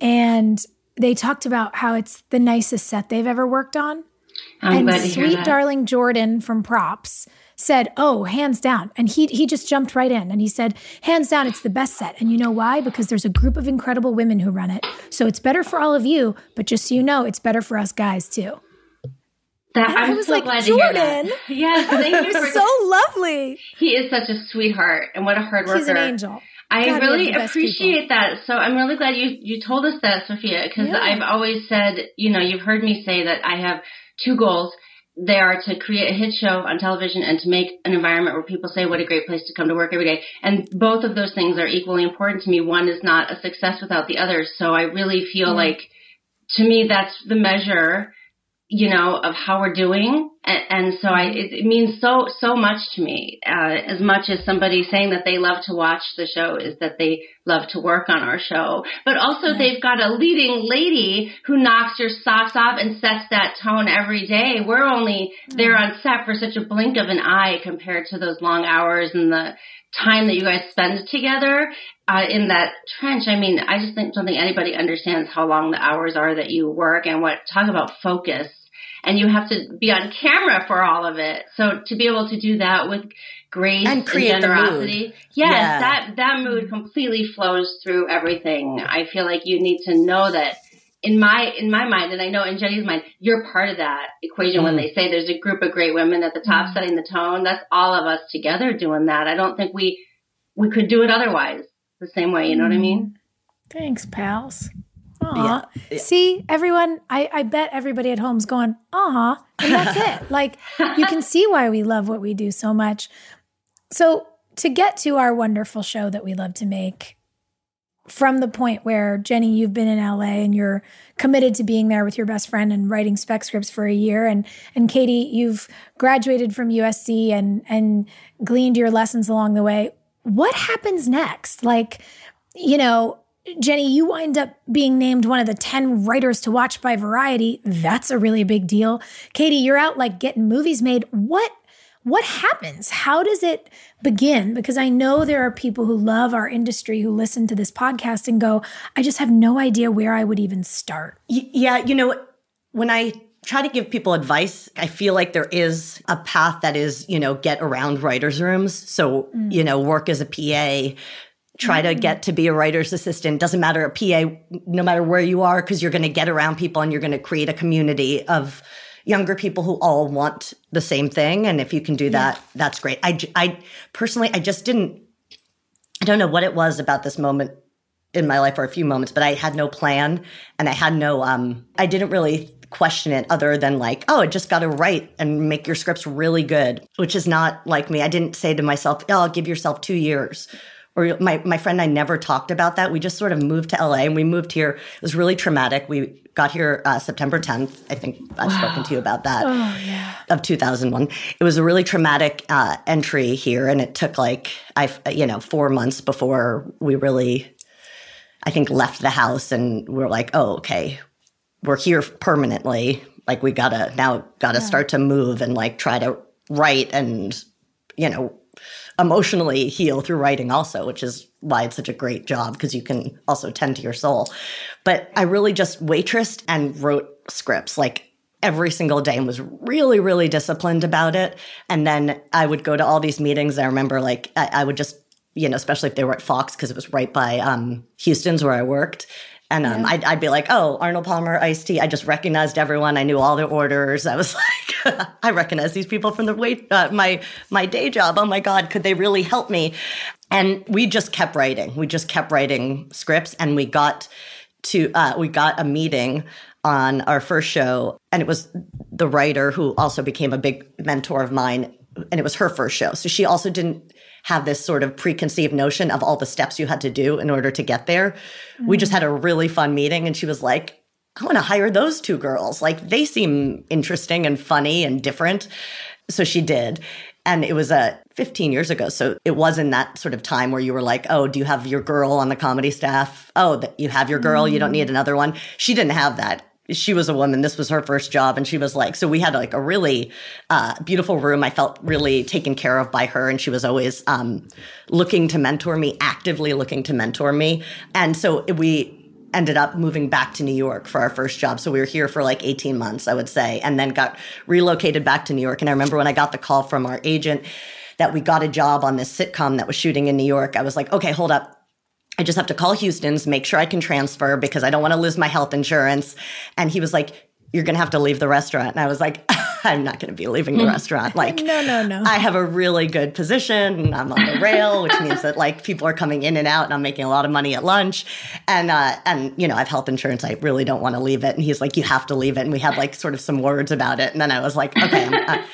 S1: and they talked about how it's the nicest set they've ever worked on I'm and sweet darling Jordan from Props said, "Oh, hands down." And he he just jumped right in and he said, "Hands down, it's the best set." And you know why? Because there's a group of incredible women who run it. So it's better for all of you, but just so you know, it's better for us guys too.
S3: That, I was so like, Jordan. [LAUGHS]
S1: Yes, [LAUGHS] thank you. For, so lovely.
S3: He is such a sweetheart, and what a hard worker.
S1: He's an angel.
S3: I God, really appreciate that. So I'm really glad you you told us that, Sophia, because yeah. I've always said, you know, you've heard me say that I have two goals. They are to create a hit show on television and to make an environment where people say, what a great place to come to work every day. And both of those things are equally important to me. One is not a success without the other. So I really feel mm like, to me, that's the measure you know, of how we're doing. And, and so I, it, it, means so, so much to me. Uh, as much as somebody saying that they love to watch the show is that they love to work on our show. But also they've got a leading lady who knocks your socks off and sets that tone every day. We're only there on set for such a blink of an eye compared to those long hours and the time that you guys spend together uh, in that trench. I mean, I just think, don't think anybody understands how long the hours are that you work and what talk about focus. And you have to be on camera for all of it. So to be able to do that with grace and, create and generosity, yes, yeah. that that mood completely flows through everything. I feel like you need to know that in my in my mind, and I know in Jenny's mind, you're part of that equation mm. when they say there's a group of great women at the top mm. setting the tone. That's all of us together doing that. I don't think we we could do it otherwise the same way. You know mm. what I mean? Mm.
S1: Thanks, pals. Yeah, yeah. See, everyone, I, I bet everybody at home's going, aw, and that's it. [LAUGHS] Like, you can see why we love what we do so much. So, to get to our wonderful show that we love to make, from the point where Jenny, you've been in LA and you're committed to being there with your best friend and writing spec scripts for a year, and and Katie, you've graduated from USC and and gleaned your lessons along the way. What happens next? Like, you know, Jenny, you wind up being named one of the 10 writers to watch by Variety. That's a really big deal. Katie, you're out like getting movies made. What what happens? How does it begin? Because I know there are people who love our industry who listen to this podcast and go, I just have no idea where I would even start.
S2: Yeah, you know, when I try to give people advice, I feel like there is a path that is, you know, get around writers' rooms. So, mm. you know, work as a PA, try to get to be a writer's assistant. Doesn't matter a PA, no matter where you are, because you're going to get around people and you're going to create a community of younger people who all want the same thing. And if you can do that, yeah. that's great. I, I personally, I just didn't, I don't know what it was about this moment in my life or a few moments, but I had no plan and I had no, um, I didn't really question it other than like, oh, I just got to write and make your scripts really good, which is not like me. I didn't say to myself, oh, give yourself two years or my, my friend and I never talked about that. We just sort of moved to LA and we moved here. It was really traumatic. We got here uh, September 10th. I think I've wow. spoken to you about that.
S1: Oh, yeah.
S2: Of 2001. It was a really traumatic uh, entry here. And it took like, I, you know, four months before we really, I think, left the house and we're like, oh, okay, we're here permanently. Like we gotta now gotta yeah. start to move and like try to write and, you know, emotionally heal through writing also, which is why it's such a great job because you can also tend to your soul. But I really just waitressed and wrote scripts like every single day and was really, really disciplined about it. And then I would go to all these meetings. I remember like I, I would just, you know, especially if they were at Fox because it was right by um, Houston's where I worked. And um, yeah. I'd, I'd, be like, oh, Arnold Palmer iced tea. I just recognized everyone. I knew all their orders. I was [LAUGHS] like, I recognize these people from the wait, uh, my my day job. Oh my God, could they really help me? And we just kept writing. We just kept writing scripts, and we got to uh, we got a meeting on our first show, and it was the writer who also became a big mentor of mine, and it was her first show. So she also didn't have this sort of preconceived notion of all the steps you had to do in order to get there. Mm-hmm. We just had a really fun meeting and she was like, I want to hire those two girls. Like they seem interesting and funny and different. So she did. And it was a uh, 15 years ago. So it wasn't that sort of time where you were like, oh, do you have your girl on the comedy staff? Oh, you have your girl. Mm-hmm. You don't need another one. She didn't have that she was a woman. This was her first job. And she was like, so we had like a really uh, beautiful room. I felt really taken care of by her. And she was always um, looking to mentor me, actively looking to mentor me. And so we ended up moving back to New York for our first job. So we were here for like 18 months, I would say, and then got relocated back to New York. And I remember when I got the call from our agent that we got a job on this sitcom that was shooting in New York, I was like, okay, hold up I just have to call Houston's, make sure I can transfer because I don't want to lose my health insurance. And he was like, You're going to have to leave the restaurant. And I was like, [LAUGHS] I'm not going to be leaving the restaurant. Like,
S1: no, no, no.
S2: I have a really good position. And I'm on the rail, which means that like people are coming in and out, and I'm making a lot of money at lunch. And uh, and you know, I have health insurance. I really don't want to leave it. And he's like, you have to leave it. And we had like sort of some words about it. And then I was like, okay, I'm,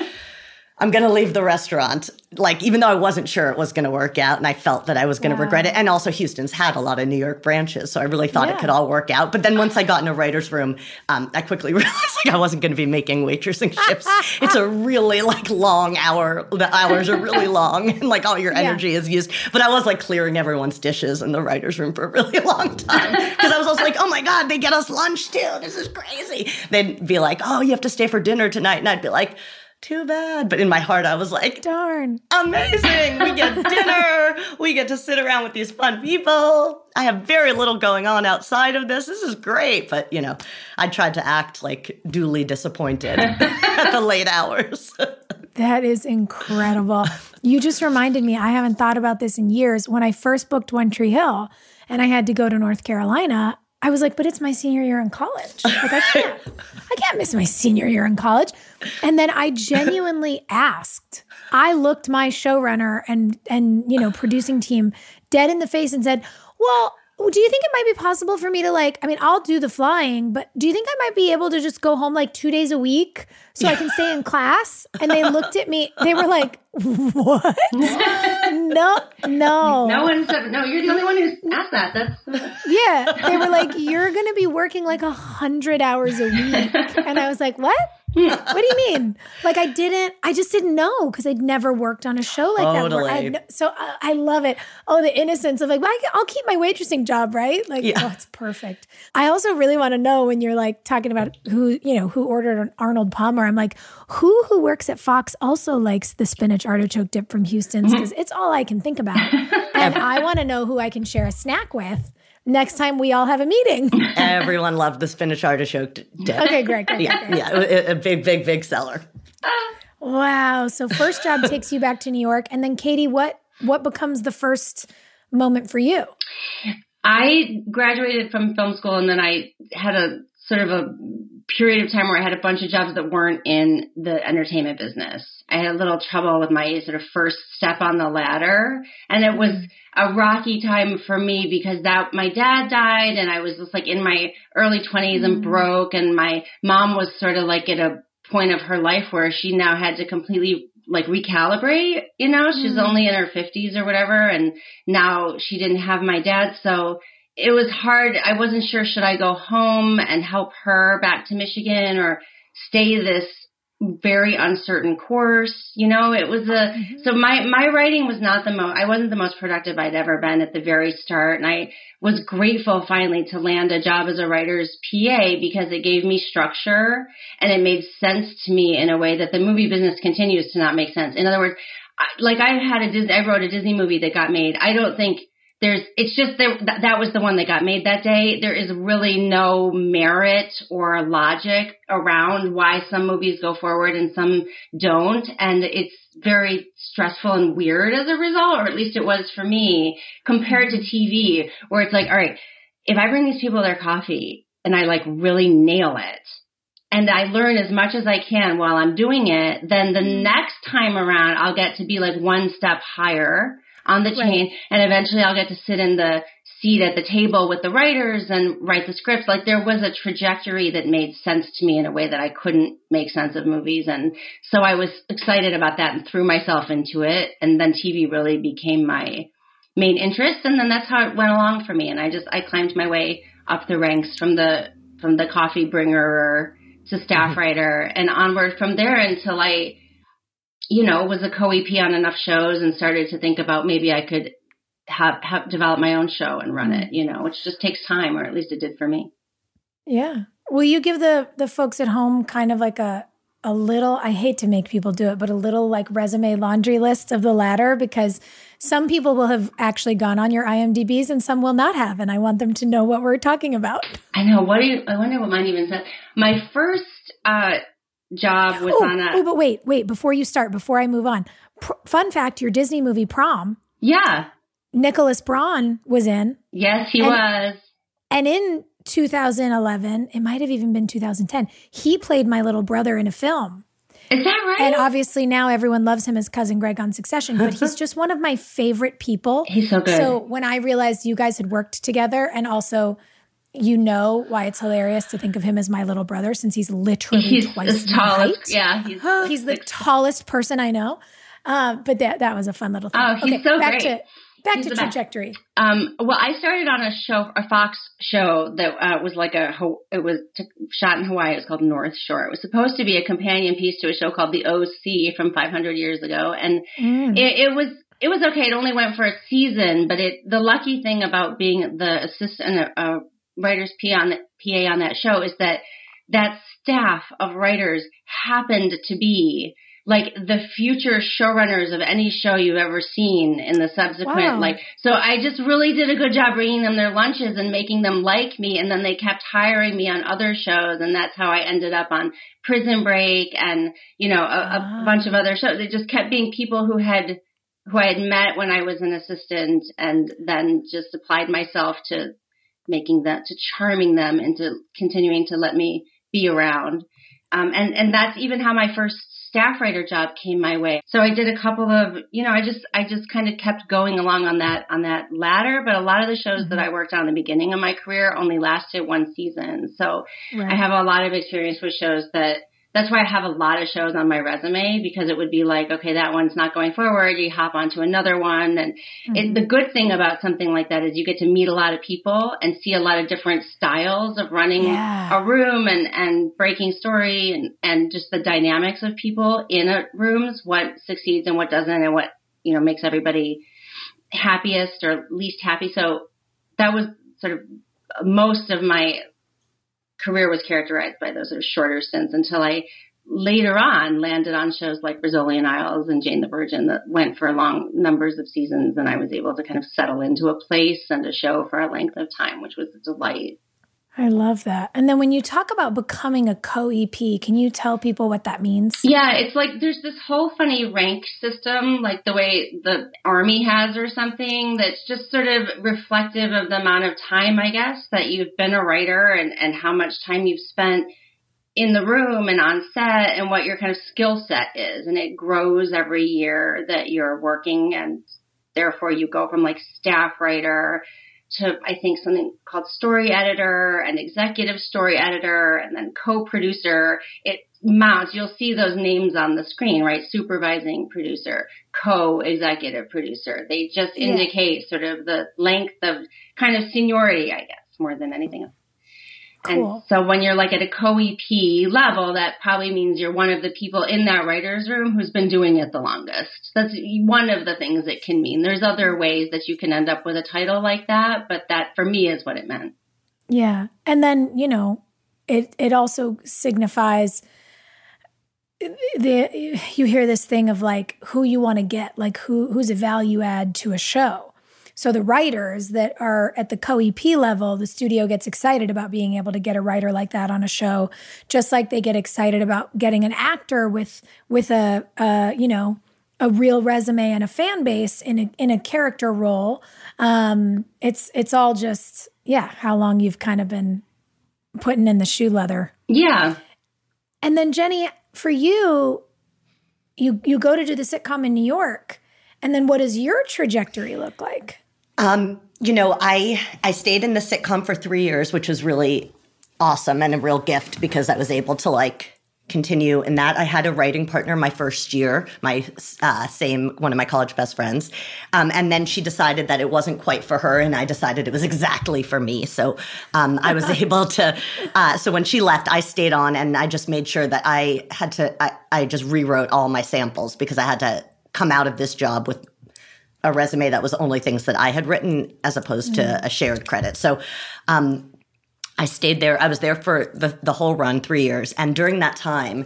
S2: I'm going to leave the restaurant. Like, even though I wasn't sure it was going to work out and I felt that I was going to regret it. And also, Houston's had a lot of New York branches. So I really thought yeah. it could all work out. But then once I got in a writer's room, um, I quickly [LAUGHS] realized like I wasn't going to be making waitressing shifts. it's a really like long hour. The hours are really long and like all your energy yeah. is used. But I was like clearing everyone's dishes in the writer's room for a really [LAUGHS] long time because I was also like, oh my God, they get us lunch too. This is crazy. They'd be like, oh, you have to stay for dinner tonight. And I'd be like, too bad. But in my heart, I was like,
S1: darn,
S2: amazing. We get [LAUGHS] dinner. we get to sit around with these fun people. I have very little going on outside of this. This is great. But, you know, I tried to act like duly disappointed [LAUGHS] at the late hours. [LAUGHS]
S1: that is incredible. You just reminded me, I haven't thought about this in years. When I first booked One Tree Hill and I had to go to North Carolina, I was like, but it's my senior year in college. Like I can't, I can't miss my senior year in college. And then I genuinely asked. I looked my showrunner and and you know producing team dead in the face and said, "Well, Oh, do you think it might be possible for me to like i mean i'll do the flying but do you think i might be able to just go home like two days a week so i can stay in class? And they looked at me they were like what? No no.
S3: No one said no you're the only one who's asked that. That's [LAUGHS]
S1: yeah they were like you're gonna be working like a hundred hours a week. And i was like what what do you mean? Like I didn't, I just didn't know because I'd never worked on a show like
S2: totally.
S1: that. No, so I, I, love it. Oh, the innocence of like, well, I, will keep my waitressing job, right? Like, yeah. oh, it's perfect. I also really want to know when you're like talking about who, you know, who ordered an Arnold Palmer. I'm like, who who works at Fox also likes the spinach artichoke dip from Houston's mm-hmm. because it's all I can think about, [LAUGHS] and I want to know who I can share a snack with next time we all have a meeting. [LAUGHS]
S2: Everyone loved the spinach artichoke dip.
S1: Okay, great, great,
S2: yeah,
S1: great.
S2: yeah, a, a big, big, big seller.
S1: Wow. So first job takes you back to New York, and then Katie, what what becomes the first moment for you?
S3: I graduated from film school, and then I had a sort of a period of time where I had a bunch of jobs that weren't in the entertainment business. I had a little trouble with my sort of first step on the ladder, and it was a rocky time for me because that my dad died and I was just like in my early 20s and mm. broke and my mom was sort of like at a point of her life where she now had to completely like recalibrate, you know, she's mm. only in her 50s or whatever and now she didn't have my dad so it was hard. I wasn't sure should I go home and help her back to Michigan or stay this very uncertain course. You know, it was a mm-hmm. so my my writing was not the most I wasn't the most productive I'd ever been at the very start and I was grateful finally to land a job as a writer's PA because it gave me structure and it made sense to me in a way that the movie business continues to not make sense. In other words, I, like I had a Disney, I wrote a Disney movie that got made. I don't think there's it's just that, that was the one that got made that day. There is really no merit or logic around why some movies go forward and some don't. And it's very stressful and weird as a result or at least it was for me compared to tv where it's like all right if i bring these people their coffee and i like really nail it and I learn as much as I can while I'm doing it, then the next time around I'll get to be like one step higher on the chain right. and eventually I'll get to sit in the seat at the table with the writers and write the scripts. Like there was a trajectory that made sense to me in a way that I couldn't make sense of movies. And so I was excited about that and threw myself into it. And then TV really became my main interest. And then that's how it went along for me. And I just, I climbed my way up the ranks from the, from the coffee bringer to staff mm-hmm. writer and onward from there until I you know, was a co-EP on enough shows and started to think about maybe I could have, have develop my own show and run it, you know, which just takes time, or at least it did for me.
S1: Yeah. Will you give the the folks at home kind of like a a little I hate to make people do it, but a little like resume laundry list of the ladder because some people will have actually gone on your IMDb's and some will not have, and I want them to know what we're talking about.
S3: I know. What do you, I wonder what mine even said. My first uh, job was
S1: oh,
S3: on a.
S1: Oh, but wait, wait, before you start, before I move on, Pr- fun fact your Disney movie Prom.
S3: Yeah.
S1: Nicholas Braun was in.
S3: Yes, he and, was.
S1: And in 2011, it might have even been 2010, he played my little brother in a film.
S3: Is that right?
S1: And obviously now everyone loves him as cousin Greg on Succession, but he's [LAUGHS] just one of my favorite people.
S3: He's so good.
S1: So when I realized you guys had worked together and also you know why it's hilarious to think of him as my little brother since he's literally
S3: he's
S1: twice
S3: the tallest. Height. Yeah,
S1: he's, [GASPS] he's the tallest person I know. Uh, but that that was a fun little thing.
S3: Oh, he's okay, so
S1: back
S3: great.
S1: To, back he's to trajectory.
S3: Um, well, I started on a show, a Fox show that uh, was like a it was shot in Hawaii. It was called North Shore. It was supposed to be a companion piece to a show called The OC from 500 years ago, and mm. it, it was it was okay. It only went for a season, but it the lucky thing about being the assistant uh, writers PA on, the, PA on that show is that that staff of writers happened to be like the future showrunners of any show you've ever seen in the subsequent wow. like so i just really did a good job bringing them their lunches and making them like me and then they kept hiring me on other shows and that's how i ended up on prison break and you know a, a ah. bunch of other shows they just kept being people who had who i had met when i was an assistant and then just applied myself to making that to charming them into continuing to let me be around. Um, and and that's even how my first staff writer job came my way. So I did a couple of, you know, I just I just kind of kept going along on that on that ladder. But a lot of the shows mm-hmm. that I worked on in the beginning of my career only lasted one season. So right. I have a lot of experience with shows that that's why I have a lot of shows on my resume because it would be like, okay, that one's not going forward. You hop onto another one. And mm-hmm. it, the good thing about something like that is you get to meet a lot of people and see a lot of different styles of running yeah. a room and, and breaking story and, and just the dynamics of people in a rooms, what succeeds and what doesn't and what, you know, makes everybody happiest or least happy. So that was sort of most of my career was characterized by those sort of shorter stints until I later on landed on shows like Rizzoli & Isles and Jane the Virgin that went for long numbers of seasons and I was able to kind of settle into a place and a show for a length of time, which was a delight.
S1: I love that. And then when you talk about becoming a co EP, can you tell people what that means?
S3: Yeah, it's like there's this whole funny rank system, like the way the army has or something, that's just sort of reflective of the amount of time, I guess, that you've been a writer and, and how much time you've spent in the room and on set and what your kind of skill set is. And it grows every year that you're working and therefore you go from like staff writer to I think something called story editor and executive story editor and then co-producer. It mounts. You'll see those names on the screen, right? Supervising producer, co-executive producer. They just indicate yeah. sort of the length of kind of seniority, I guess, more than anything else. Cool. And so when you're like at a co-EP level, that probably means you're one of the people in that writer's room who's been doing it the longest. That's one of the things it can mean. There's other ways that you can end up with a title like that, but that for me is what it meant.
S1: Yeah. And then, you know, it it also signifies the you hear this thing of like who you want to get, like who who's a value add to a show so the writers that are at the co-EP level, the studio gets excited about being able to get a writer like that on a show, just like they get excited about getting an actor with with a, a you know a real resume and a fan base in a in a character role. Um, it's it's all just yeah, how long you've kind of been putting in the shoe leather.
S3: Yeah.
S1: And then Jenny, for you, you you go to do the sitcom in New York. And then what does your trajectory look like?
S2: Um, you know, I I stayed in the sitcom for three years, which was really awesome and a real gift because I was able to like continue in that. I had a writing partner my first year, my uh, same one of my college best friends, um, and then she decided that it wasn't quite for her, and I decided it was exactly for me. So um, I was [LAUGHS] able to. Uh, so when she left, I stayed on, and I just made sure that I had to. I, I just rewrote all my samples because I had to come out of this job with a resume that was only things that I had written as opposed to mm. a shared credit. So um, I stayed there. I was there for the, the whole run, three years. And during that time,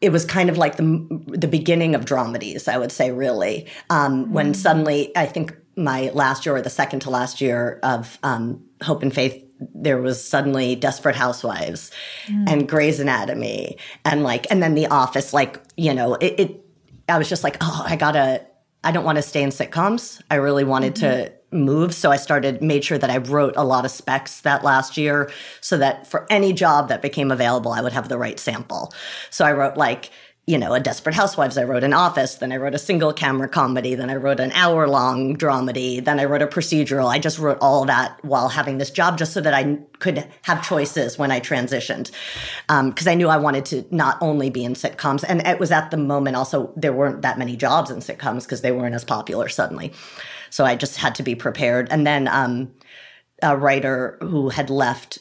S2: it was kind of like the the beginning of dramedies, I would say, really. Um, mm. When suddenly, I think my last year or the second to last year of um, Hope and Faith, there was suddenly Desperate Housewives mm. and Grey's Anatomy, and like, and then The Office. Like, you know, it, it I was just like, oh, I gotta I don't want to stay in sitcoms. I really wanted mm-hmm. to move. So I started, made sure that I wrote a lot of specs that last year so that for any job that became available, I would have the right sample. So I wrote like, you know, a Desperate Housewives. I wrote an Office. Then I wrote a single camera comedy. Then I wrote an hour long dramedy. Then I wrote a procedural. I just wrote all that while having this job just so that I could have choices when I transitioned. Because um, I knew I wanted to not only be in sitcoms. And it was at the moment also, there weren't that many jobs in sitcoms because they weren't as popular suddenly. So I just had to be prepared. And then um, a writer who had left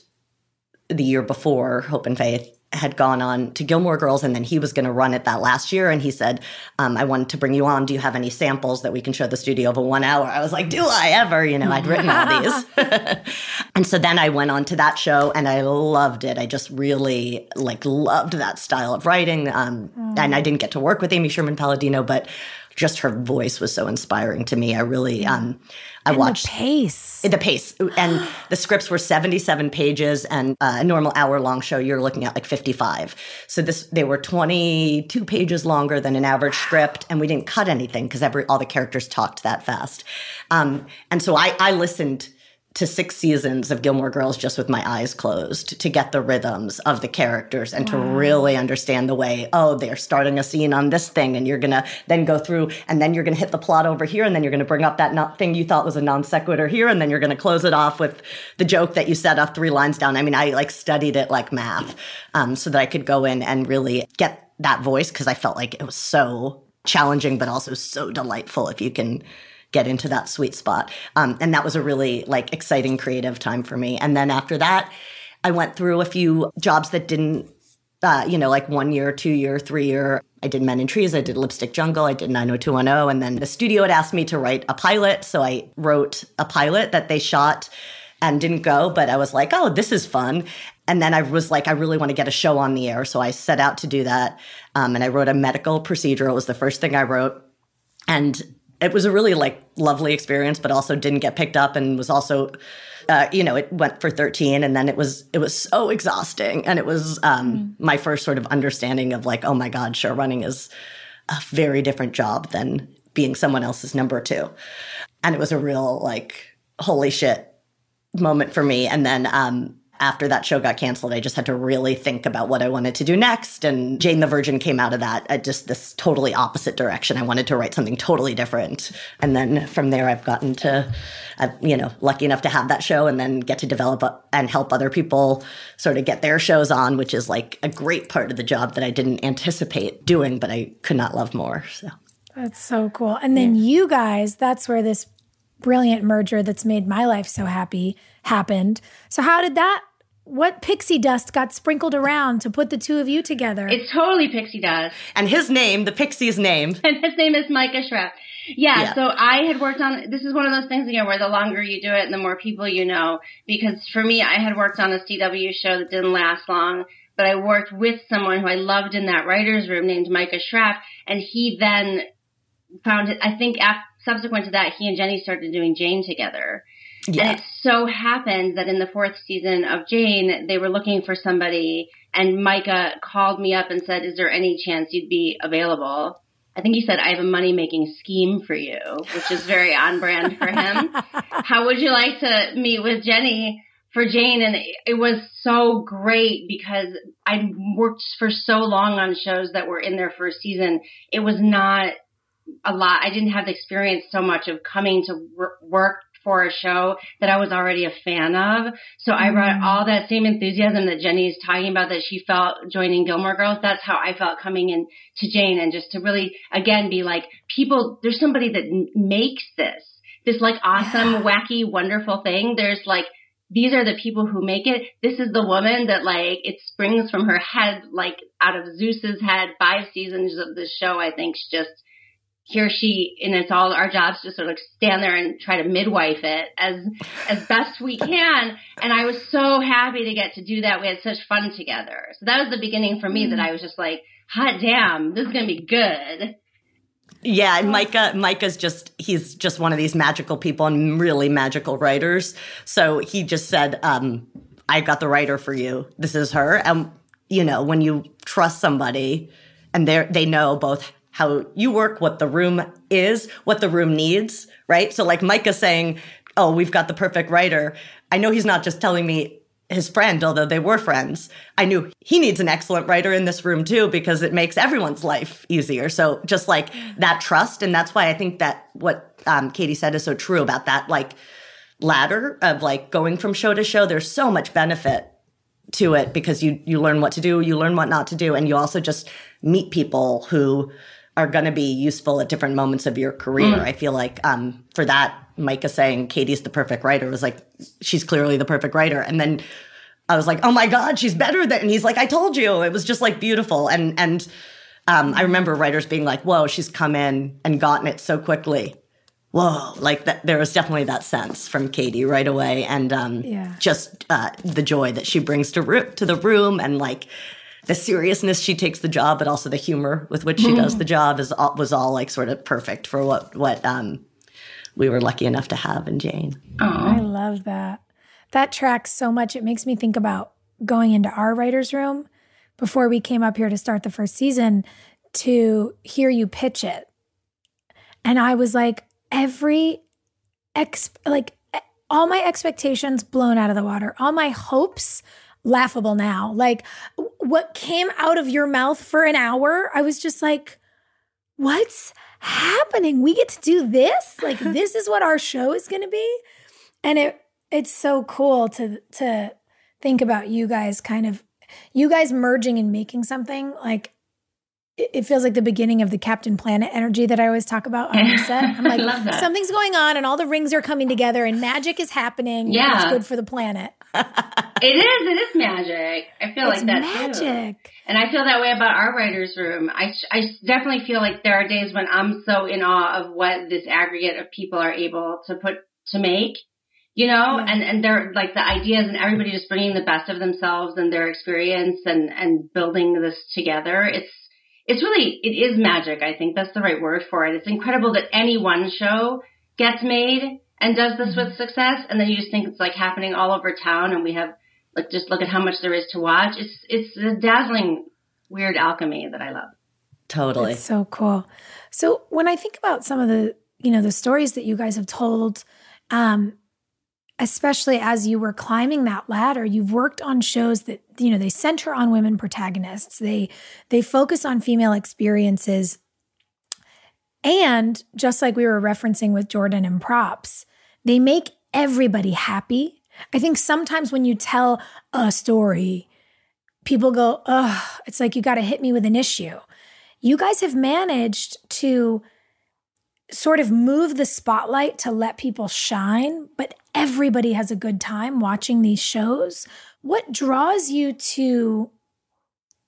S2: the year before, Hope and Faith, had gone on to Gilmore Girls and then he was going to run it that last year. And he said, um, I wanted to bring you on. Do you have any samples that we can show the studio of a one hour? I was like, do I ever? You know, I'd written all these. [LAUGHS] and so then I went on to that show and I loved it. I just really like loved that style of writing. Um, mm. And I didn't get to work with Amy Sherman Palladino, but just her voice was so inspiring to me. I really, um, I
S1: and
S2: watched
S1: the pace,
S2: the pace, and [GASPS] the scripts were seventy-seven pages, and uh, a normal hour-long show you're looking at like fifty-five. So this, they were twenty-two pages longer than an average script, and we didn't cut anything because every all the characters talked that fast. Um, and so I, I listened to six seasons of Gilmore Girls just with my eyes closed to get the rhythms of the characters and wow. to really understand the way, oh, they're starting a scene on this thing and you're going to then go through and then you're going to hit the plot over here and then you're going to bring up that not thing you thought was a non sequitur here and then you're going to close it off with the joke that you set off three lines down. I mean, I like studied it like math um, so that I could go in and really get that voice because I felt like it was so challenging but also so delightful if you can get into that sweet spot. Um, and that was a really like exciting creative time for me. And then after that, I went through a few jobs that didn't, uh, you know, like one year, two year, three year. I did Men in Trees, I did Lipstick Jungle, I did 90210. And then the studio had asked me to write a pilot. So I wrote a pilot that they shot and didn't go, but I was like, oh, this is fun. And then I was like, I really want to get a show on the air. So I set out to do that. Um, and I wrote a medical procedure. It was the first thing I wrote. And it was a really like lovely experience, but also didn't get picked up and was also, uh, you know, it went for 13 and then it was, it was so exhausting. And it was um, mm my first sort of understanding of like, oh my God, show running is a very different job than being someone else's number two. And it was a real like, holy shit moment for me. And then um, after that show got canceled, I just had to really think about what I wanted to do next. And Jane the Virgin came out of that at just this totally opposite direction. I wanted to write something totally different. And then from there, I've gotten to, uh, you know, lucky enough to have that show and then get to develop and help other people sort of get their shows on, which is like a great part of the job that I didn't anticipate doing, but I could not love more. So
S1: that's so cool. And then yeah. you guys, that's where this brilliant merger that's made my life so happy happened. So how did that what pixie dust got sprinkled around to put the two of you together?
S3: It's totally pixie dust.
S2: And his name, the pixie's name. [LAUGHS]
S3: And his name is Micah Schraft. Yeah, yeah, so I had worked on this is one of those things again where the longer you do it and the more people you know. Because for me, I had worked on a CW show that didn't last long, but I worked with someone who I loved in that writer's room named Micah Schraft, and he then found it. I think after, subsequent to that, he and Jenny started doing Jane together. Yeah. And it so happened that in the fourth season of Jane, they were looking for somebody, and Micah called me up and said, Is there any chance you'd be available? I think he said, I have a money making scheme for you, which is very on brand for him. [LAUGHS] How would you like to meet with Jenny for Jane? And it was so great because I worked for so long on shows that were in their first season. It was not a lot. I didn't have the experience so much of coming to work for a show that I was already a fan of. So I brought mm. all that same enthusiasm that Jenny's talking about that she felt joining Gilmore Girls. That's how I felt coming in to Jane and just to really, again, be like, people, there's somebody that makes this, this like awesome, wacky, wonderful thing. There's like, these are the people who make it. This is the woman that like it springs from her head, like out of Zeus's head. Five seasons of this show, I think, just he or she, and it's all our jobs to sort of like stand there and try to midwife it as as best we can. And I was so happy to get to do that. We had such fun together. So that was the beginning for me mm. that I was just like, hot damn, this is gonna be good.
S2: Yeah, and Micah Micah's just he's just one of these magical people and really magical writers. So he just said, um, I got the writer for you. This is her. And you know, when you trust somebody and they they know both how you work, what the room is, what the room needs, right? So like Micah saying, oh, we've got the perfect writer. I know he's not just telling me his friend, although they were friends. I knew he needs an excellent writer in this room too, because it makes everyone's life easier. So just like that trust. And that's why I think that what um, Katie said is so true about that, like ladder of like going from show to show. There's so much benefit to it because you, you learn what to do, you learn what not to do. And you also just meet people who, are going to be useful at different moments of your career. Mm. I feel like um, for that, Micah saying Katie's the perfect writer was like, she's clearly the perfect writer. And then I was like, oh my God, she's better than, and he's like, I told you. It was just like beautiful. And, and, um, I remember writers being like, whoa, she's come in and gotten it so quickly. Whoa, like that, there was definitely that sense from Katie right away. And, um, yeah. just, uh, the joy that she brings to, to the room and like, the seriousness she takes the job, but also the humor with which she does the job is all, was all like sort of perfect for what what um, we were lucky enough to have in Jane.
S1: I love that. That tracks so much. It makes me think about going into our writers' room before we came up here to start the first season to hear you pitch it. And I was like, every ex like all my expectations blown out of the water, all my hopes laughable now. Like what came out of your mouth for an hour, I was just like, what's happening? We get to do this? Like [LAUGHS] this is what our show is going to be? And it it's so cool to to think about you guys kind of you guys merging and making something like it feels like the beginning of the Captain Planet energy that I always talk about on the set. [LAUGHS] I'm like, something's going on and all the rings are coming together and magic is happening. Yeah. it's good for the planet. [LAUGHS]
S3: it is. It is magic. I feel it's like that magic. Too. And I feel that way about our writer's room. I, I definitely feel like there are days when I'm so in awe of what this aggregate of people are able to put, to make you know, yeah. and, and they're like the ideas and everybody just bringing the best of themselves and their experience and, and building this together. It's, it's really, it is magic. I think that's the right word for it. It's incredible that any one show gets made and does this mm-hmm. with success. And then you just think it's like happening all over town and we have like, just look at how much there is to watch. It's, it's a dazzling, weird alchemy that I love.
S2: Totally.
S1: It's so cool. So when I think about some of the, you know, the stories that you guys have told, um, especially as you were climbing that ladder you've worked on shows that you know they center on women protagonists they they focus on female experiences and just like we were referencing with Jordan and props they make everybody happy i think sometimes when you tell a story people go ugh it's like you got to hit me with an issue you guys have managed to sort of move the spotlight to let people shine, but everybody has a good time watching these shows. What draws you to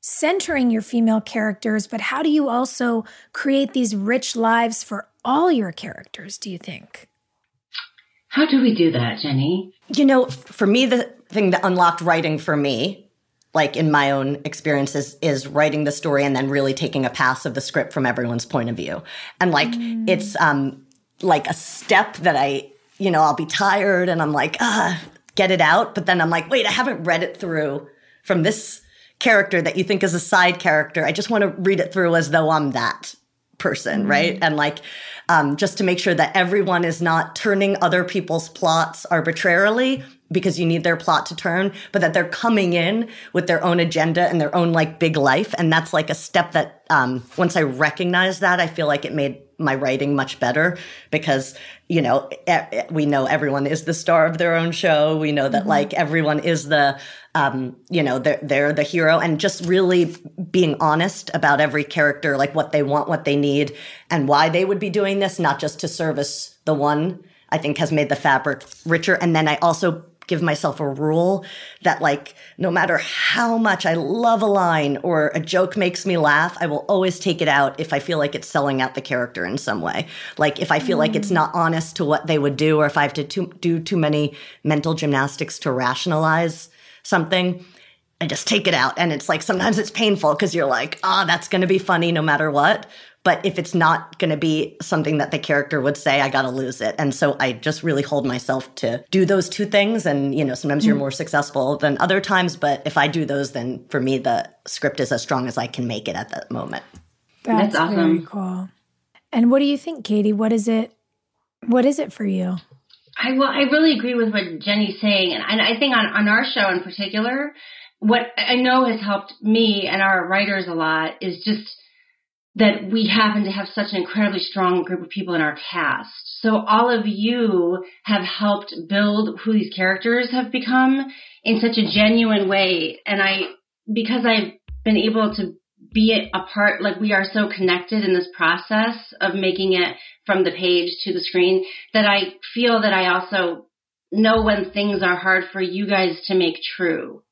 S1: centering your female characters, but how do you also create these rich lives for all your characters, do you think?
S3: How do we do that, Jenny?
S2: You know, for me, the thing that unlocked writing for me like in my own experiences is writing the story and then really taking a pass of the script from everyone's point of view and like mm. it's um like a step that i you know i'll be tired and i'm like ah get it out but then i'm like wait i haven't read it through from this character that you think is a side character i just want to read it through as though i'm that person mm. right and like um, just to make sure that everyone is not turning other people's plots arbitrarily because you need their plot to turn, but that they're coming in with their own agenda and their own like big life. And that's like a step that um, once I recognize that, I feel like it made my writing much better because, you know, we know everyone is the star of their own show. We know that mm-hmm. like everyone is the, um, you know, they're, they're the hero and just really being honest about every character, like what they want, what they need and why they would be doing this, not just to service the one I think has made the fabric richer. And then I also give myself a rule that like no matter how much I love a line or a joke makes me laugh, I will always take it out if I feel like it's selling out the character in some way. Like if I feel mm. like it's not honest to what they would do or if I have to too, do too many mental gymnastics to rationalize something, I just take it out. And it's like sometimes it's painful because you're like, ah, oh, that's going to be funny no matter what. But if it's not going to be something that the character would say, I got to lose it. And so I just really hold myself to do those two things. And, you know, sometimes mm-hmm. you're more successful than other times. But if I do those, then for me, the script is as strong as I can make it at that moment.
S1: That's, That's awesome. very cool. And what do you think, Katie? What is it? What is it for you?
S3: I well, I really agree with what Jenny's saying, and, and I think on, on our show in particular, what I know has helped me and our writers a lot is just that we happen to have such an incredibly strong group of people in our cast. So all of you have helped build who these characters have become in such a genuine way. And I, because I've been able to be a part, like we are so connected in this process of making it from the page to the screen that I feel that I also know when things are hard for you guys to make true.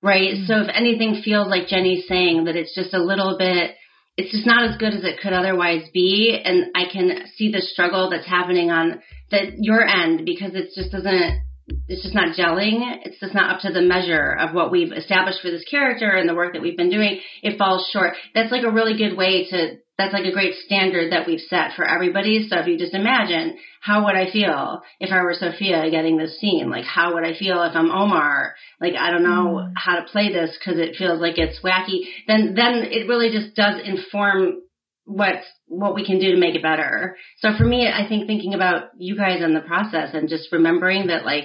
S3: Right. Mm-hmm. So if anything feels like Jenny's saying that it's just a little bit it's just not as good as it could otherwise be. And I can see the struggle that's happening on the, your end because it just doesn't, it's just not gelling. It's just not up to the measure of what we've established for this character and the work that we've been doing. It falls short. That's like a really good way to that's like a great standard that we've set for everybody. So if you just imagine, how would I feel if I were Sophia getting this scene? Like, how would I feel if I'm Omar? Like, I don't know mm. how to play this because it feels like it's wacky. Then, then it really just does inform what's what we can do to make it better. So for me, I think thinking about you guys in the process and just remembering that like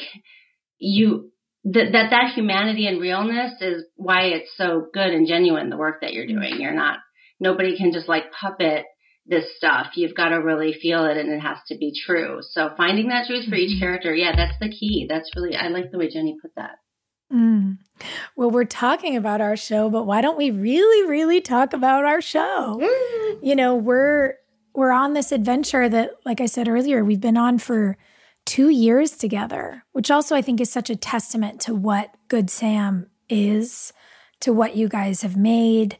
S3: you that that that humanity and realness is why it's so good and genuine the work that you're doing. You're not nobody can just like puppet this stuff. You've got to really feel it and it has to be true. So finding that truth for each mm-hmm. character, yeah, that's the key. That's really I like the way Jenny put that.
S1: Mm. Well, we're talking about our show, but why don't we really, really talk about our show? Mm. You know, we're we're on this adventure that, like I said earlier, we've been on for two years together, which also I think is such a testament to what Good Sam is, to what you guys have made.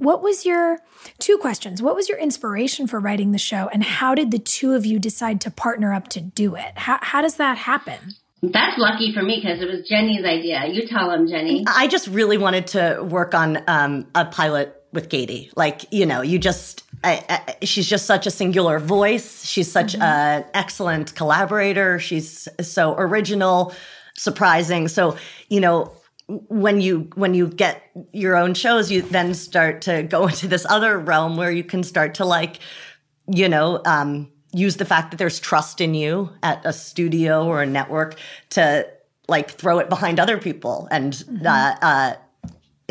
S1: What was your two questions? What was your inspiration for writing the show, and how did the two of you decide to partner up to do it? How, how does that happen?
S3: That's lucky for me because it was Jenny's idea. You tell him, Jenny.
S2: I just really wanted to work on um, a pilot with Katie. Like, you know, you just, I, I, she's just such a singular voice. She's such mm-hmm. an excellent collaborator. She's so original, surprising. So, you know, when you when you get your own shows, you then start to go [LAUGHS] into this other realm where you can start to like, you know, um, use the fact that there's trust in you at a studio or a network to like throw it behind other people and mm-hmm. uh, uh,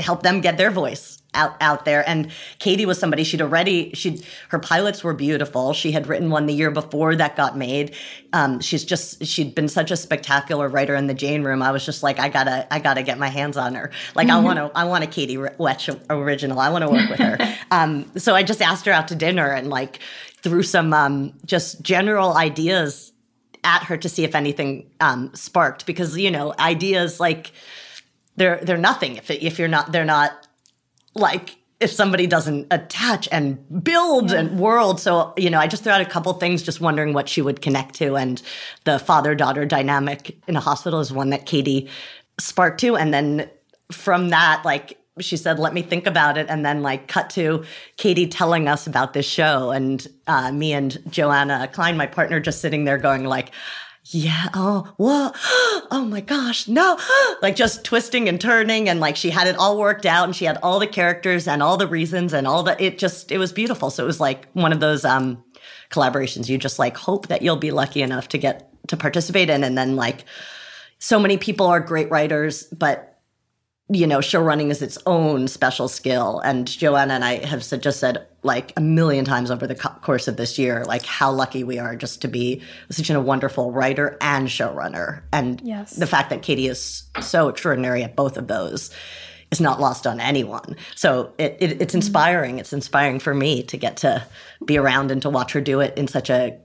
S2: help them get their voice out out there. And Katie was somebody she'd already she her pilots were beautiful. She had written one the year before that got made. Um, she's just she'd been such a spectacular writer in the Jane room. I was just like I gotta I gotta get my hands on her. Like mm-hmm. I want to I want a Katie Wech original. I want to work with her. [LAUGHS] Um, so I just asked her out to dinner and like threw some um, just general ideas at her to see if anything um, sparked. Because you know ideas like they're they're nothing if it, if you're not they're not like if somebody doesn't attach and build yeah. and world. So, you know, I just threw out a couple things just wondering what she would connect to. And the father daughter dynamic in a hospital is one that Katie sparked to. And then from that, like, she said, let me think about it. And then, like, cut to Katie telling us about this show. And uh, me and Joanna Klein, my partner, just sitting there going, like, yeah, oh, whoa, [GASPS] oh my gosh, no, [GASPS] like just twisting and turning. And like she had it all worked out and she had all the characters and all the reasons and all the, it just, it was beautiful. So it was like one of those um, collaborations you just like hope that you'll be lucky enough to get to participate in. And then like so many people are great writers, but you know, show running is its own special skill. And Joanna and I have just said like a million times over the course of this year, like how lucky we are just to be such a wonderful writer and showrunner. And yes. the fact that Katie is so extraordinary at both of those is not lost on anyone. So it, it, it's mm-hmm. inspiring. It's inspiring for me to get to be around and to watch her do it in such a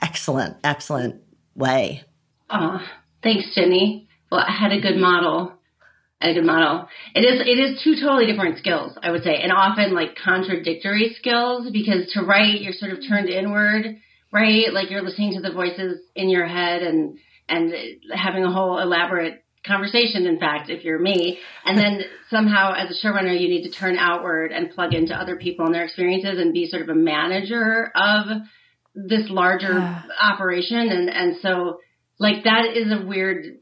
S2: excellent, excellent way.
S3: Oh, thanks, Jenny. Well, I had a good model a good model. It is it is two totally different skills, I would say, and often like contradictory skills because to write you're sort of turned inward, right? Like you're listening to the voices in your head and and having a whole elaborate conversation in fact if you're me and then somehow as a showrunner you need to turn outward and plug into other people and their experiences and be sort of a manager of this larger yeah. [SIGHS] operation and and so like that is a weird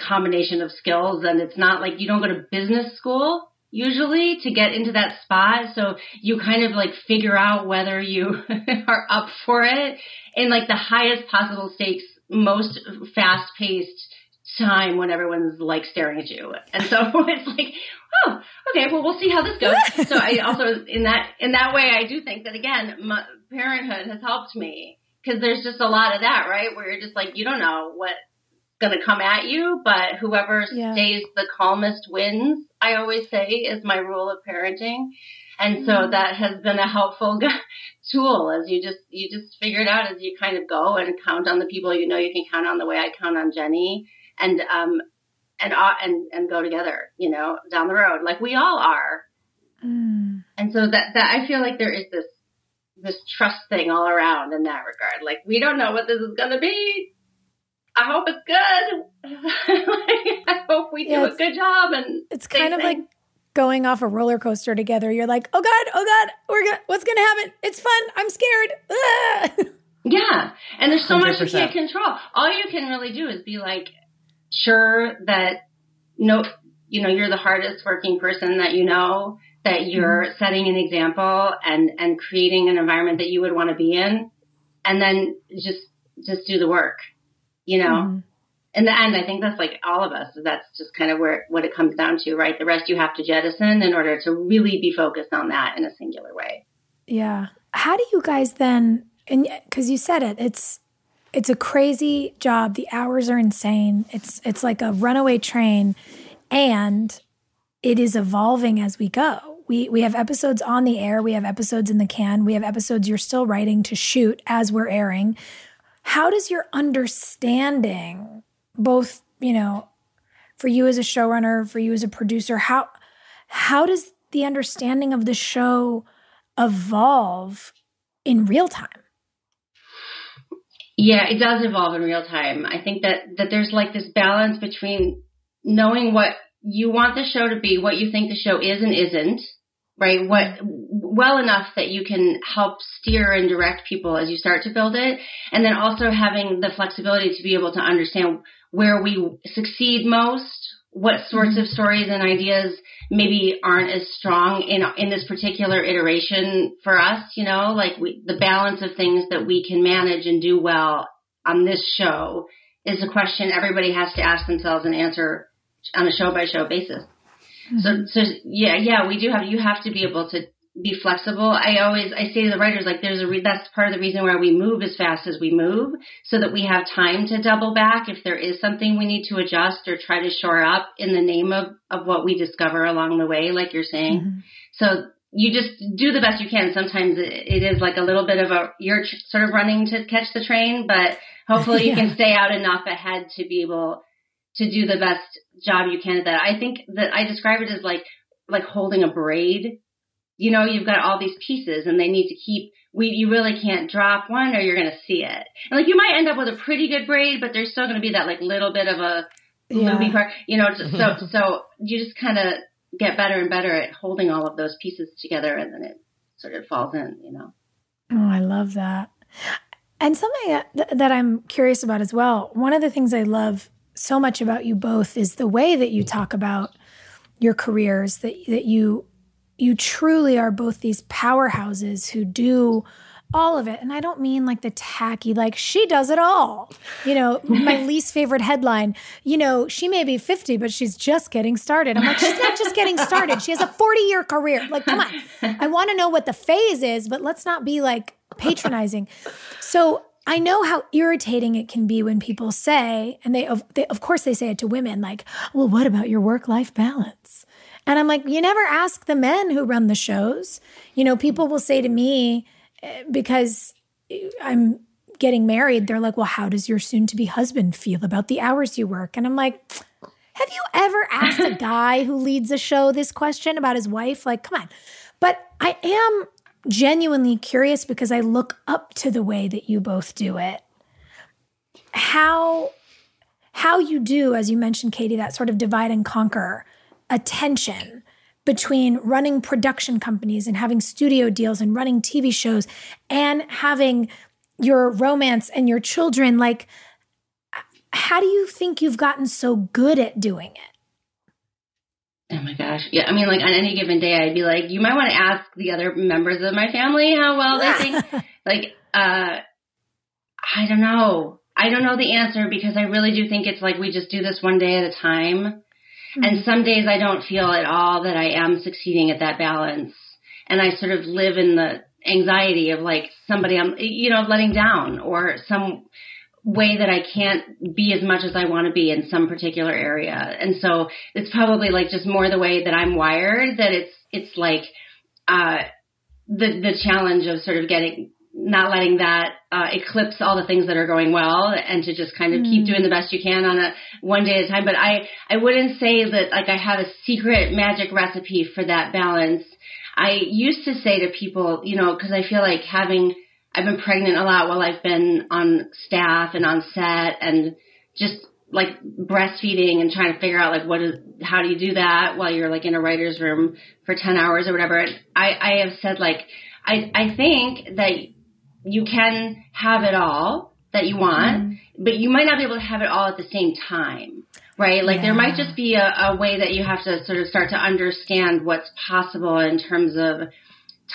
S3: combination of skills and it's not like you don't go to business school usually to get into that spot. So you kind of like figure out whether you [LAUGHS] are up for it in like the highest possible stakes, most fast paced time when everyone's like staring at you. And so [LAUGHS] it's like, oh, okay, well, we'll see how this goes. [LAUGHS] so I also, in that, in that way, I do think that again, parenthood has helped me because there's just a lot of that, right? Where you're just like, you don't know what going to come at you, but whoever yeah. stays the calmest wins, I always say is my rule of parenting. And so mm-hmm. that has been a helpful [LAUGHS] tool as you just, you just figure it out as you kind of go and count on the people you know you can count on the way I count on Jenny and, um, and, uh, and, and go together, you know, down the road like we all are. Mm. And so that, that I feel like there is this, this trust thing all around in that regard. Like we don't know what this is going to be I hope it's good. [LAUGHS] I hope we yeah, do a good job. And
S1: it's kind of like going off a roller coaster together. You're like, oh god, oh god, we're gonna, what's gonna happen? It's fun. I'm scared. [LAUGHS]
S3: yeah, and there's so 100%. much you can't control. All you can really do is be like sure that no, you know, you're the hardest working person that you know, that you're mm-hmm. setting an example and and creating an environment that you would want to be in and then just just do the work you know? Mm-hmm. in the end i think that's like all of us that's just kind of where what it comes down to right? The rest you have to jettison in order to really be focused on that in a singular way.
S1: Yeah. How do you guys then and because you said it it's it's a crazy job. The hours are insane. It's it's like a runaway train. And it is evolving as we go. We we have episodes on the air, we have episodes in the can, we have episodes you're still writing to shoot as we're airing. How does your understanding both, you know, for you as a showrunner, for you as a producer, how how does the understanding of the show evolve in real time?
S3: Yeah, it does evolve in real time. I think that that there's like this balance between knowing what you want the show to be, what you think the show is and isn't, right? What well enough that you can help steer and direct people as you start to build it, and then also having the flexibility to be able to understand where we succeed most, what sorts mm-hmm. of stories and ideas maybe aren't as strong in in this particular iteration for us. You know, like we, the balance of things that we can manage and do well on this show is a question everybody has to ask themselves and answer on a show by show basis. Mm-hmm. So, so yeah, yeah, we do have, you have to be able to be flexible. I always, I say to the writers, like, there's a, re- that's part of the reason why we move as fast as we move so that we have time to double back if there is something we need to adjust or try to shore up in the name of, of what we discover along the way, like you're saying. Mm-hmm. So you just do the best you can. Sometimes it is like a little bit of a, you're sort of running to catch the train, but hopefully you [LAUGHS] can stay out enough ahead to be able to do the best job you can at that. I think that I describe it as like like holding a braid. You know, you've got all these pieces and they need to keep we you really can't drop one or you're gonna see it. And like you might end up with a pretty good braid, but there's still gonna be that like little bit of a yeah. loopy part. You know, so so [LAUGHS] you just kinda get better and better at holding all of those pieces together and then it sort of falls in, you know.
S1: Oh, I love that. And something that, that I'm curious about as well, one of the things I love so much about you both is the way that you talk about your careers that that you you truly are both these powerhouses who do all of it. And I don't mean like the tacky, like she does it all. You know, [LAUGHS] my least favorite headline, you know, she may be 50, but she's just getting started. I'm like, she's not just getting started. She has a 40 year career. Like, come on. I want to know what the phase is, but let's not be like patronizing. So I know how irritating it can be when people say, and they of, they, of course, they say it to women, like, well, what about your work life balance? And I'm like, you never ask the men who run the shows. You know, people will say to me, eh, because I'm getting married, they're like, well, how does your soon to be husband feel about the hours you work? And I'm like, have you ever asked a [LAUGHS] guy who leads a show this question about his wife? Like, come on. But I am genuinely curious because I look up to the way that you both do it. How how you do, as you mentioned, Katie, that sort of divide and conquer attention between running production companies and having studio deals and running TV shows and having your romance and your children. Like, how do you think you've gotten so good at doing it?
S3: Oh my gosh. Yeah. I mean, like on any given day, I'd be like, you might want to ask the other members of my family how well they think. [LAUGHS] like, uh, I don't know. I don't know the answer because I really do think it's like we just do this one day at a time. Mm-hmm. And some days I don't feel at all that I am succeeding at that balance. And I sort of live in the anxiety of like somebody I'm, you know, letting down or some, way that I can't be as much as I want to be in some particular area. And so it's probably like just more the way that I'm wired that it's, it's like, uh, the, the challenge of sort of getting, not letting that, uh, eclipse all the things that are going well and to just kind of mm. keep doing the best you can on a one day at a time. But I, I wouldn't say that like I have a secret magic recipe for that balance. I used to say to people, you know, cause I feel like having, I've been pregnant a lot while I've been on staff and on set and just like breastfeeding and trying to figure out like what is how do you do that while you're like in a writer's room for 10 hours or whatever. I, I have said like I, I think that you can have it all that you want, mm-hmm. but you might not be able to have it all at the same time. Right? Like yeah. there might just be a, a way that you have to sort of start to understand what's possible in terms of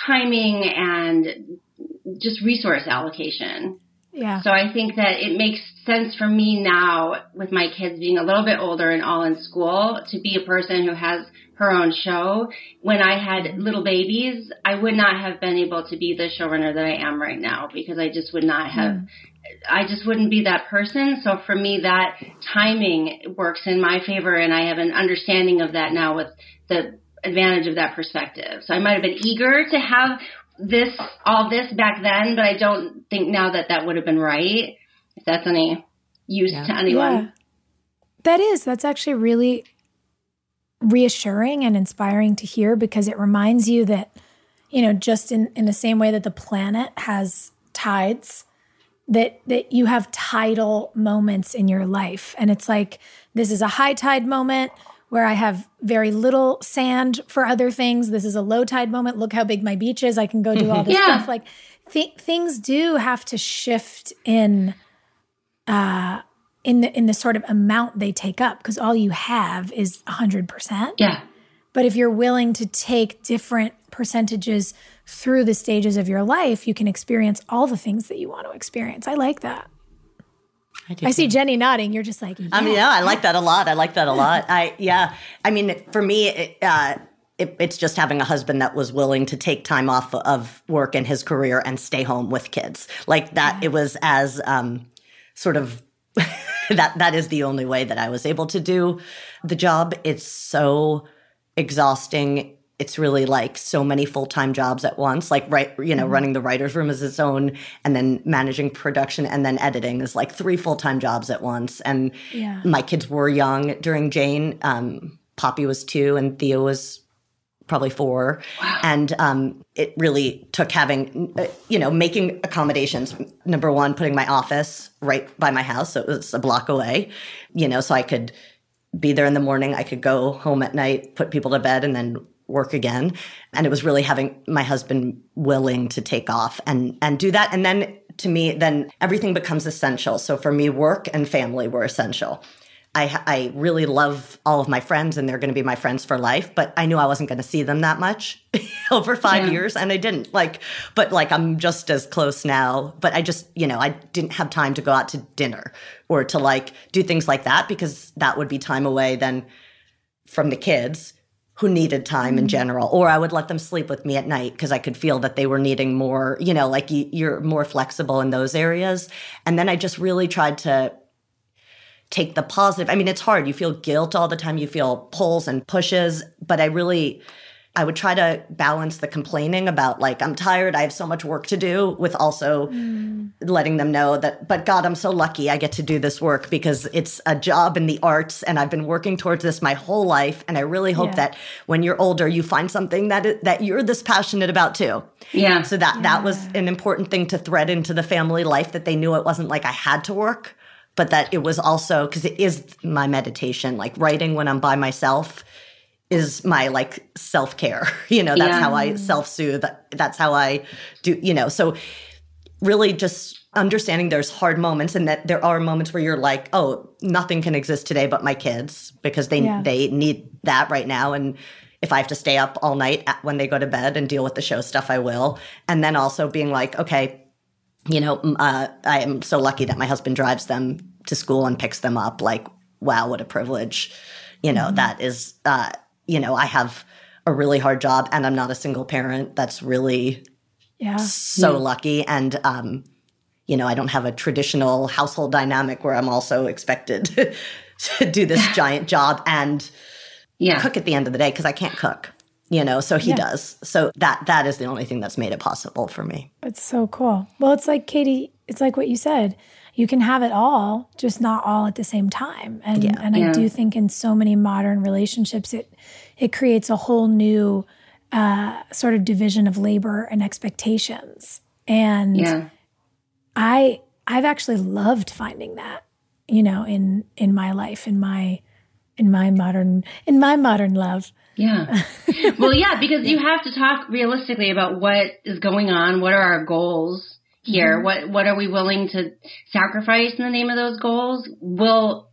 S3: timing and just resource allocation.
S1: Yeah.
S3: So I think that it makes sense for me now with my kids being a little bit older and all in school to be a person who has her own show. When I had little babies, I would not have been able to be the showrunner that I am right now because I just would not have, mm. I just wouldn't be that person. So for me, that timing works in my favor and I have an understanding of that now with the advantage of that perspective. So I might have been eager to have this, all this back then, but I don't think now that that would have been right. If that's any use yeah. to anyone. Yeah.
S1: That is, that's actually really reassuring and inspiring to hear because it reminds you that, you know, just in, in the same way that the planet has tides, that that you have tidal moments in your life. And it's like this is a high tide moment where I have very little sand for other things. This is a low tide moment. Look how big my beach is. I can go do all this [LAUGHS] yeah. stuff. Like th- things do have to shift in uh in the in the sort of amount they take up because all you have is 100%.
S3: Yeah.
S1: But if you're willing to take different percentages through the stages of your life, you can experience all the things that you want to experience. I like that. I, I see Jenny nodding. You're just like, yeah.
S2: I mean, yeah, I like that a lot. I like that a lot. I, yeah. I mean, for me, it, uh, it, it's just having a husband that was willing to take time off of work and his career and stay home with kids. Like that, yeah. it was as um, sort of [LAUGHS] that that is the only way that I was able to do the job. It's so exhausting. It's really like so many full-time jobs at once. Like right, you know, mm-hmm. running the writers room is its own and then managing production and then editing is like three full-time jobs at once. And yeah. my kids were young during Jane. Um, Poppy was 2 and Theo was probably four. Wow. And um, it really took having, uh, you know, making accommodations. Number one, putting my office right by my house. So it was a block away, you know, so I could be there in the morning. I could go home at night, put people to bed, and then work again. And it was really having my husband willing to take off and, and do that. And then to me, then everything becomes essential. So for me, work and family were essential. I, I really love all of my friends and they're going to be my friends for life, but I knew I wasn't going to see them that much [LAUGHS] over five yeah. years and I didn't like, but like I'm just as close now, but I just, you know, I didn't have time to go out to dinner or to like do things like that because that would be time away then from the kids who needed time mm-hmm. in general or i would let them sleep with me at night because i could feel that they were needing more you know like you're more flexible in those areas and then i just really tried to take the positive. I mean, it's hard. You feel guilt all the time. You feel pulls and pushes, but I really I would try to balance the complaining about like I'm tired, I have so much work to do with also mm. letting them know that but God, I'm so lucky I get to do this work because it's a job in the arts and I've been working towards this my whole life and I really hope yeah. that when you're older you find something that that you're this passionate about too.
S3: Yeah.
S2: So that
S3: yeah.
S2: that was an important thing to thread into the family life that they knew it wasn't like I had to work but that it was also because it is my meditation like writing when i'm by myself is my like self-care [LAUGHS] you know that's yeah. how i self-soothe that's how i do you know so really just understanding there's hard moments and that there are moments where you're like oh nothing can exist today but my kids because they yeah. they need that right now and if i have to stay up all night when they go to bed and deal with the show stuff i will and then also being like okay you know, uh, I am so lucky that my husband drives them to school and picks them up. Like, wow, what a privilege. You know, mm-hmm. that is, uh, you know, I have a really hard job and I'm not a single parent. That's really yeah. so yeah. lucky. And, um, you know, I don't have a traditional household dynamic where I'm also expected [LAUGHS] to do this giant job and yeah. cook at the end of the day because I can't cook you know so he yeah. does so that that is the only thing that's made it possible for me
S1: it's so cool well it's like katie it's like what you said you can have it all just not all at the same time and yeah. and yeah. i do think in so many modern relationships it it creates a whole new uh, sort of division of labor and expectations and yeah. i i've actually loved finding that you know in in my life in my in my modern in my modern love
S3: yeah. [LAUGHS] well, yeah, because you have to talk realistically about what is going on, what are our goals here? Mm-hmm. What what are we willing to sacrifice in the name of those goals? Will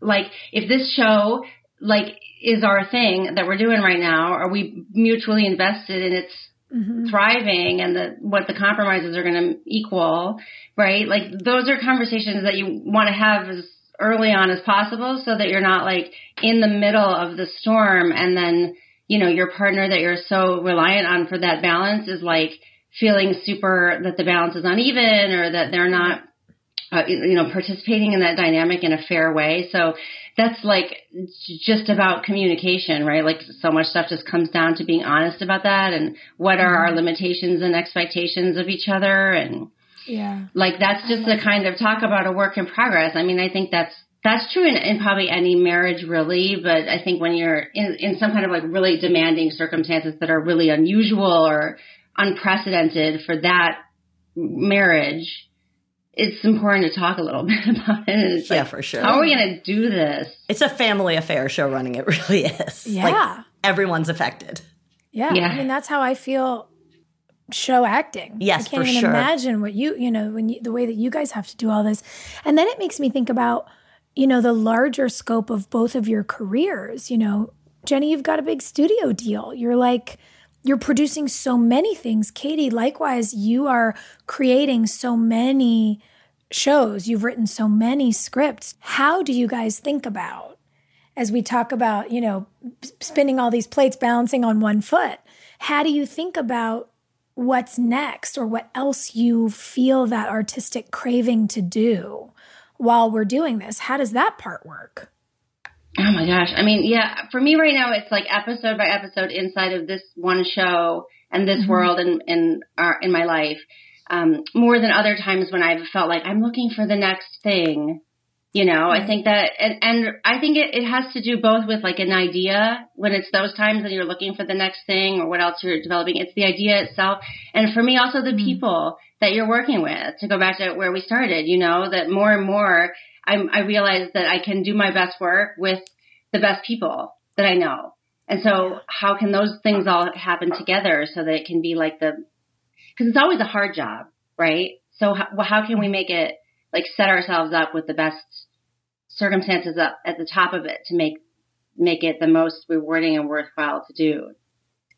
S3: like if this show like is our thing that we're doing right now, are we mutually invested in its mm-hmm. thriving and the what the compromises are going to equal, right? Like those are conversations that you want to have as early on as possible so that you're not like in the middle of the storm and then, you know, your partner that you're so reliant on for that balance is like feeling super that the balance is uneven or that they're not uh, you know participating in that dynamic in a fair way. So that's like just about communication right? Like so much stuff just comes down to being honest about that and what are our mm-hmm. limitations and expectations of each other and
S1: yeah.
S3: like that's just the kind of talk about a work in progress. I mean i think that's that's true in, in probably any marriage really but i think when you're in, in some kind of like really demanding circumstances that are really unusual or unprecedented for that marriage, it's important to talk a little [LAUGHS] bit about it. It's
S2: yeah, like, for sure.
S3: How are we going to do this?
S2: It's a family affair show running. It [LAUGHS] really is.
S1: Yeah.
S2: Like, everyone's affected.
S1: Yeah. yeah. I mean, that's how I feel show acting.
S2: Yes,
S1: I can't
S2: for
S1: even
S2: sure.
S1: imagine what you, you know, when you, the way that you guys have to do all this. And then it makes me think about, you know, the larger scope of both of your careers. You know, Jenny, you've got a big studio deal. You're like, you're producing so many things. Katie, likewise, you are creating so many shows. You've written so many scripts. How do you guys think about as we talk about, you know, spinning all these plates, balancing on one foot? How do you think about what's next or what else you feel that artistic craving to do while we're doing this? How does that part work?
S3: Oh my gosh. I mean, yeah, for me right now, it's like episode by episode inside of this one show and this mm-hmm. world in, in our, in my life. Um, more than other times when I've felt like I'm looking for the next thing. You know, right. I think that, and, and I think it, it has to do both with like an idea when it's those times that you're looking for the next thing or what else you're developing. It's the idea itself. And for me, also the mm-hmm. people that you're working with to go back to where we started, you know, that more and more I'm, I realize that I can do my best work with the best people that I know. And so how can those things all happen together so that it can be like the, cause it's always a hard job, right? So how, how can we make it like set ourselves up with the best circumstances up at the top of it to make, make it the most rewarding and worthwhile to do?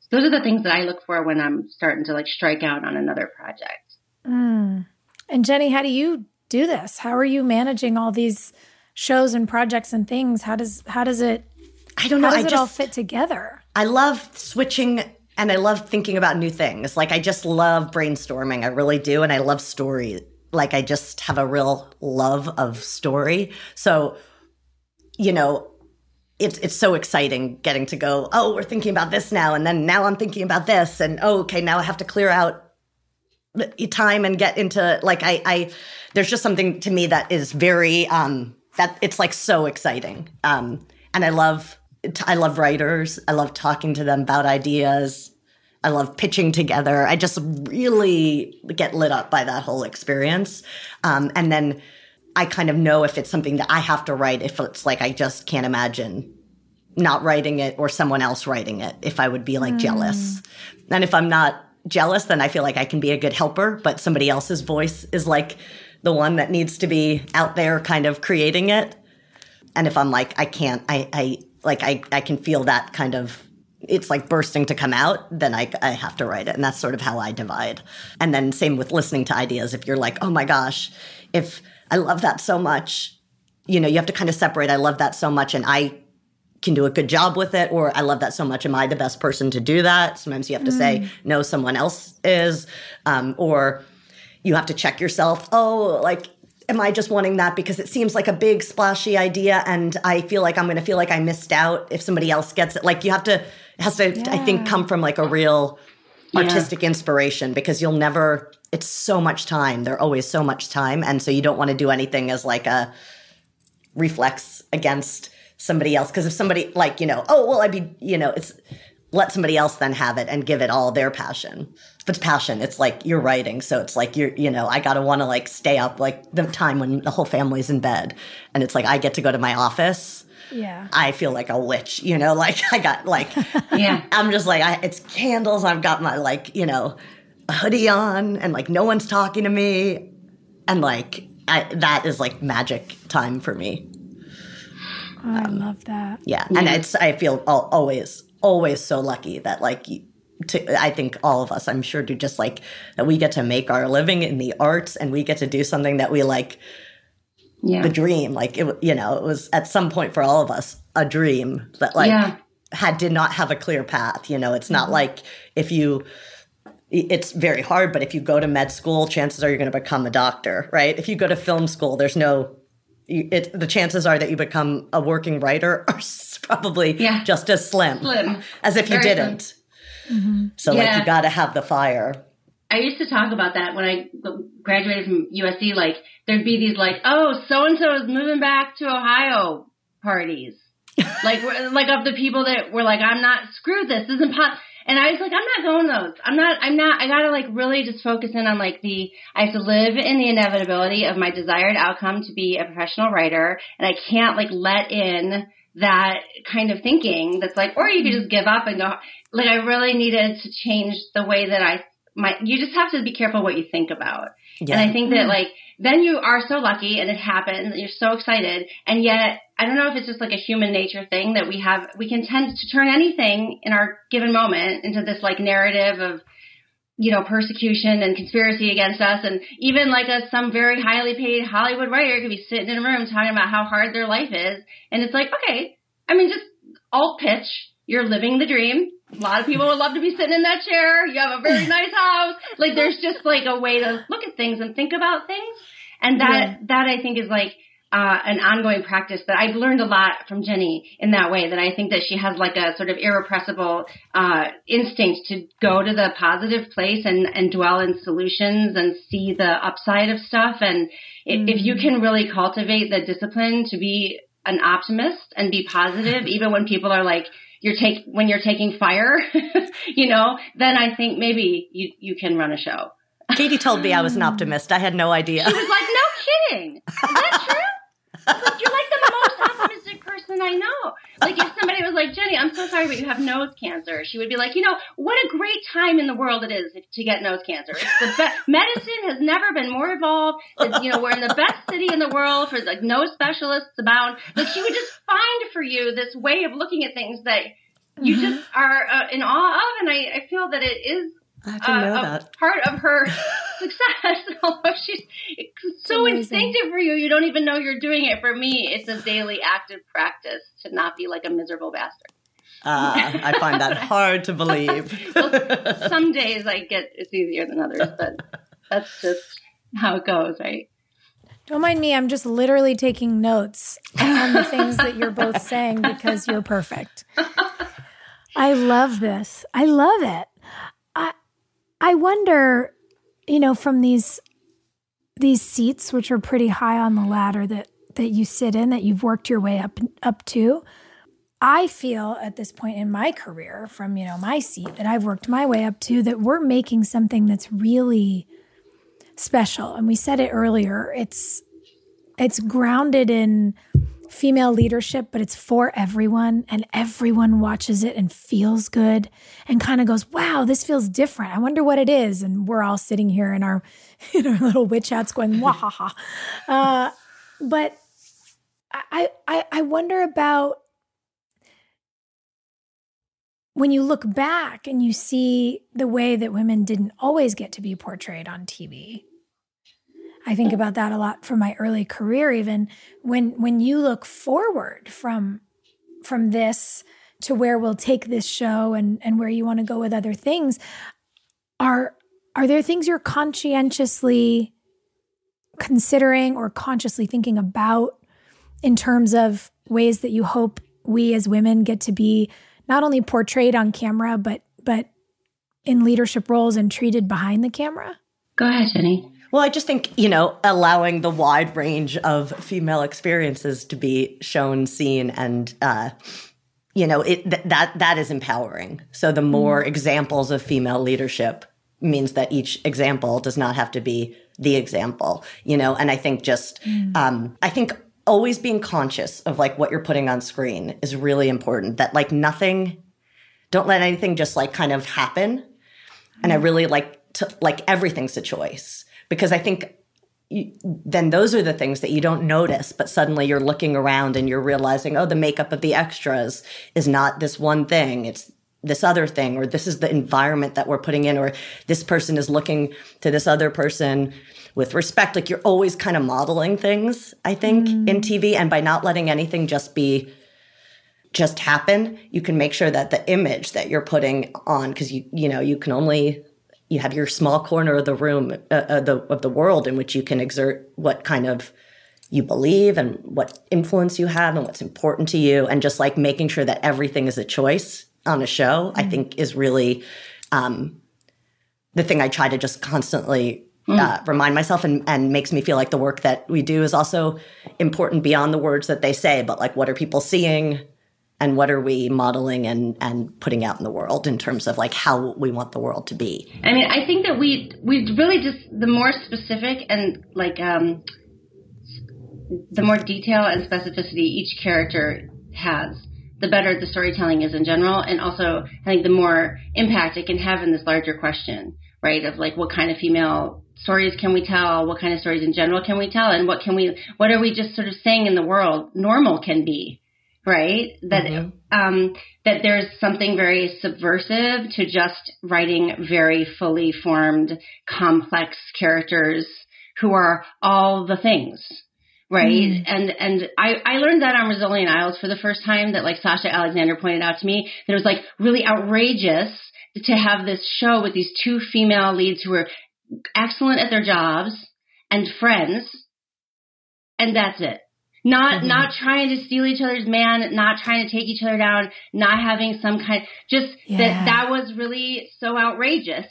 S3: So those are the things that I look for when I'm starting to like strike out on another project.
S1: Mm. And Jenny, how do you do this? How are you managing all these shows and projects and things? How does how does it?
S2: I don't know.
S1: How does
S2: I
S1: it
S2: just,
S1: all fit together?
S2: I love switching and I love thinking about new things. Like I just love brainstorming. I really do, and I love story. Like I just have a real love of story. So, you know, it's it's so exciting getting to go. Oh, we're thinking about this now, and then now I'm thinking about this, and oh, okay, now I have to clear out time and get into like I I. There's just something to me that is very um that it's like so exciting. Um, and I love I love writers. I love talking to them about ideas. I love pitching together. I just really get lit up by that whole experience. Um, and then I kind of know if it's something that I have to write, if it's like I just can't imagine not writing it or someone else writing it, if I would be like mm. jealous. And if I'm not jealous, then I feel like I can be a good helper, but somebody else's voice is like the one that needs to be out there kind of creating it. And if I'm like, I can't, I, I like, I, I can feel that kind of, it's like bursting to come out, then I, I have to write it. And that's sort of how I divide. And then same with listening to ideas. If you're like, oh my gosh, if I love that so much, you know, you have to kind of separate. I love that so much. And I can do a good job with it or i love that so much am i the best person to do that sometimes you have to mm. say no someone else is um, or you have to check yourself. Oh, like, am I just wanting that because it seems like a big splashy idea and I feel like I'm going to feel like I missed out if somebody else gets it? Like, you have to, it has to, yeah. I think, come from like a real artistic yeah. inspiration because you'll never, it's so much time. There's always so much time. And so you don't want to do anything as like a reflex against somebody else. Because if somebody, like, you know, oh, well, I'd be, you know, it's, let somebody else then have it and give it all their passion. But it's passion. It's like you're writing, so it's like you're, you know, I gotta want to like stay up like the time when the whole family's in bed, and it's like I get to go to my office.
S1: Yeah,
S2: I feel like a witch, you know, [LAUGHS] like I got like, [LAUGHS]
S3: yeah,
S2: I'm just like I, it's candles. I've got my like, you know, a hoodie on and like no one's talking to me. And like, I, that is like magic time for me.
S1: Oh, I um, love that.
S2: Yeah. And it's, I feel always, always so lucky that like, to, I think all of us, I'm sure, do just like that we get to make our living in the arts and we get to do something that we like
S3: Yeah.
S2: the dream. Like it, you know, it was at some point for all of us a dream that like
S3: Yeah.
S2: had did not have a clear path. You know, it's not mm-hmm. like if you. It's very hard, but if you go to med school, chances are you're going to become a doctor, right? If you go to film school, there's no. You- It, the chances are that you become a working writer [LAUGHS] are probably
S3: Yeah.
S2: just as slim,
S3: Slim.
S2: as if you
S3: Very slim.
S2: didn't. Mm-hmm. So like
S3: Yeah.
S2: you got to have the fire.
S3: I used to talk about that when I graduated from USC. Like, there'd be these like, oh, so and so is moving back to Ohio parties. [LAUGHS] like, like of the people that were like, I'm not screw this. This isn't pot. And I was like, I'm not going those. I'm not. I'm not. I gotta like really just focus in on like the. I have to live in the inevitability of my desired outcome to be a professional writer, and I can't like let in that kind of thinking that's like, or you could just give up and go. Like, I really needed to change the way that I my you just have to be careful what you think about.
S2: Yeah.
S3: And I think that like then you are so lucky and it happens and you're so excited. And yet I don't know if it's just like a human nature thing that we have we can tend to turn anything in our given moment into this like narrative of you know persecution and conspiracy against us. And even like a some very highly paid Hollywood writer could be sitting in a room talking about how hard their life is. And it's like okay I mean just alt pitch. You're living the dream a lot of people would love to be sitting in that chair. You have a very [LAUGHS] nice house. Like there's just like a way to look at things and think about things. And that, that I think is like, uh, an ongoing practice that I've learned a lot from Jenny in that way that I think that she has like a sort of irrepressible, uh, instinct to go to the positive place and, and dwell in solutions and see the upside of stuff. And if, if you can really cultivate the discipline to be an optimist and be positive, [LAUGHS] even when people are like, you're take when you're taking fire, [LAUGHS] you know, then I think maybe you you can run a show.
S2: Katie told me I was an [LAUGHS] optimist. I had no idea.
S3: She was like, "No kidding, is that [LAUGHS] true?" Like, You're like person I know. Like if somebody was like, "Jenny, I'm so sorry, but you have nose cancer," she would be like, "You know, what a great time in the world it is to get nose cancer. It's the best. [LAUGHS] Medicine has never been more evolved. It's, you know, we're in the best city in the world for like nose specialists abound. Like she would just find for you this way of looking at things that you just are uh, in awe of, and I, I feel that it is
S2: I didn't know
S3: uh, a
S2: that.
S3: part of her [LAUGHS] success. Although she's it's so
S1: amazing.
S3: instinctive for you, you don't even know you're doing it. For me, it's a daily active practice to not be like a miserable bastard.
S2: Uh, I find that [LAUGHS] hard to believe.
S3: Well, some days I get it's easier than others, but that's just how it goes, right?
S1: Don't mind me. I'm just literally taking notes on the things that you're both [LAUGHS] saying because you're perfect. I love this. I love it. I wonder, you know, from these these seats which are pretty high on the ladder that that you sit in that you've worked your way up up to. I feel at this point in my career from, you know, my seat that I've worked my way up to that we're making something that's really special. And we said it earlier, it's it's grounded in female leadership, but it's for everyone and everyone watches it and feels good and kind of goes, "Wow, this feels different. I wonder what it is." And we're all sitting here in our [LAUGHS] in our little witch hats going, "Wahaha." Uh, but I I I wonder about when you look back and you see the way that women didn't always get to be portrayed on TV. I think about that a lot from my early career even when when you look forward from from this to where we'll take this show and and where you want to go with other things are are there things you're conscientiously considering or consciously thinking about in terms of ways that you hope we as women get to be not only portrayed on camera but but in leadership roles and treated behind the camera?
S3: Go ahead, Jenny.
S2: Well, I just think, you know, allowing the wide range of female experiences to be shown, seen, and, uh, you know, it, th- that, that is empowering. So the more examples of female leadership means that each example does not have to be the example, you know, and I think just, um, I think always being conscious of like what you're putting on screen is really important that like nothing, don't let anything just like kind of happen. And I really like to like everything's a choice because I think you, then those are the things that you don't notice, but suddenly you're looking around and you're realizing, oh, the makeup of the extras is not this one thing. It's this other thing, or this is the environment that we're putting in, or this person is looking to this other person with respect. Like you're always kind of modeling things, I think, mm. in TV. And by not letting anything just be just happen, you can make sure that the image that you're putting on, because you, you know, you can only you have your small corner of the room uh, uh, the, of the world in which you can exert what kind of you believe and what influence you have and what's important to you and just like making sure that everything is a choice on a show mm-hmm. i think is really um, the thing i try to just constantly mm. uh, remind myself and, and makes me feel like the work that we do is also important beyond the words that they say but like what are people seeing and what are we modeling and and putting out in the world in terms of like how we want the world to be?
S3: I mean i think that we we really just the more specific and like um the more detail and specificity each character has the better the storytelling is in general and also i think the more impact it can have in this larger question right of like what kind of female stories can we tell? What kind of stories in general can we tell? And what can we what are we just sort of saying in the world normal can be right? That mm-hmm. um, that there's something very subversive to just writing very fully formed, complex characters who are all the things, right? Mm. And and I I learned that on and Isles for the first time. That like Sasha Alexander pointed out to me that it was like really outrageous to have this show with these two female leads who are excellent at their jobs and friends, and that's it not mm-hmm. not trying to steal each other's man, not trying to take each other down, not having some kind just yeah. that that was really so outrageous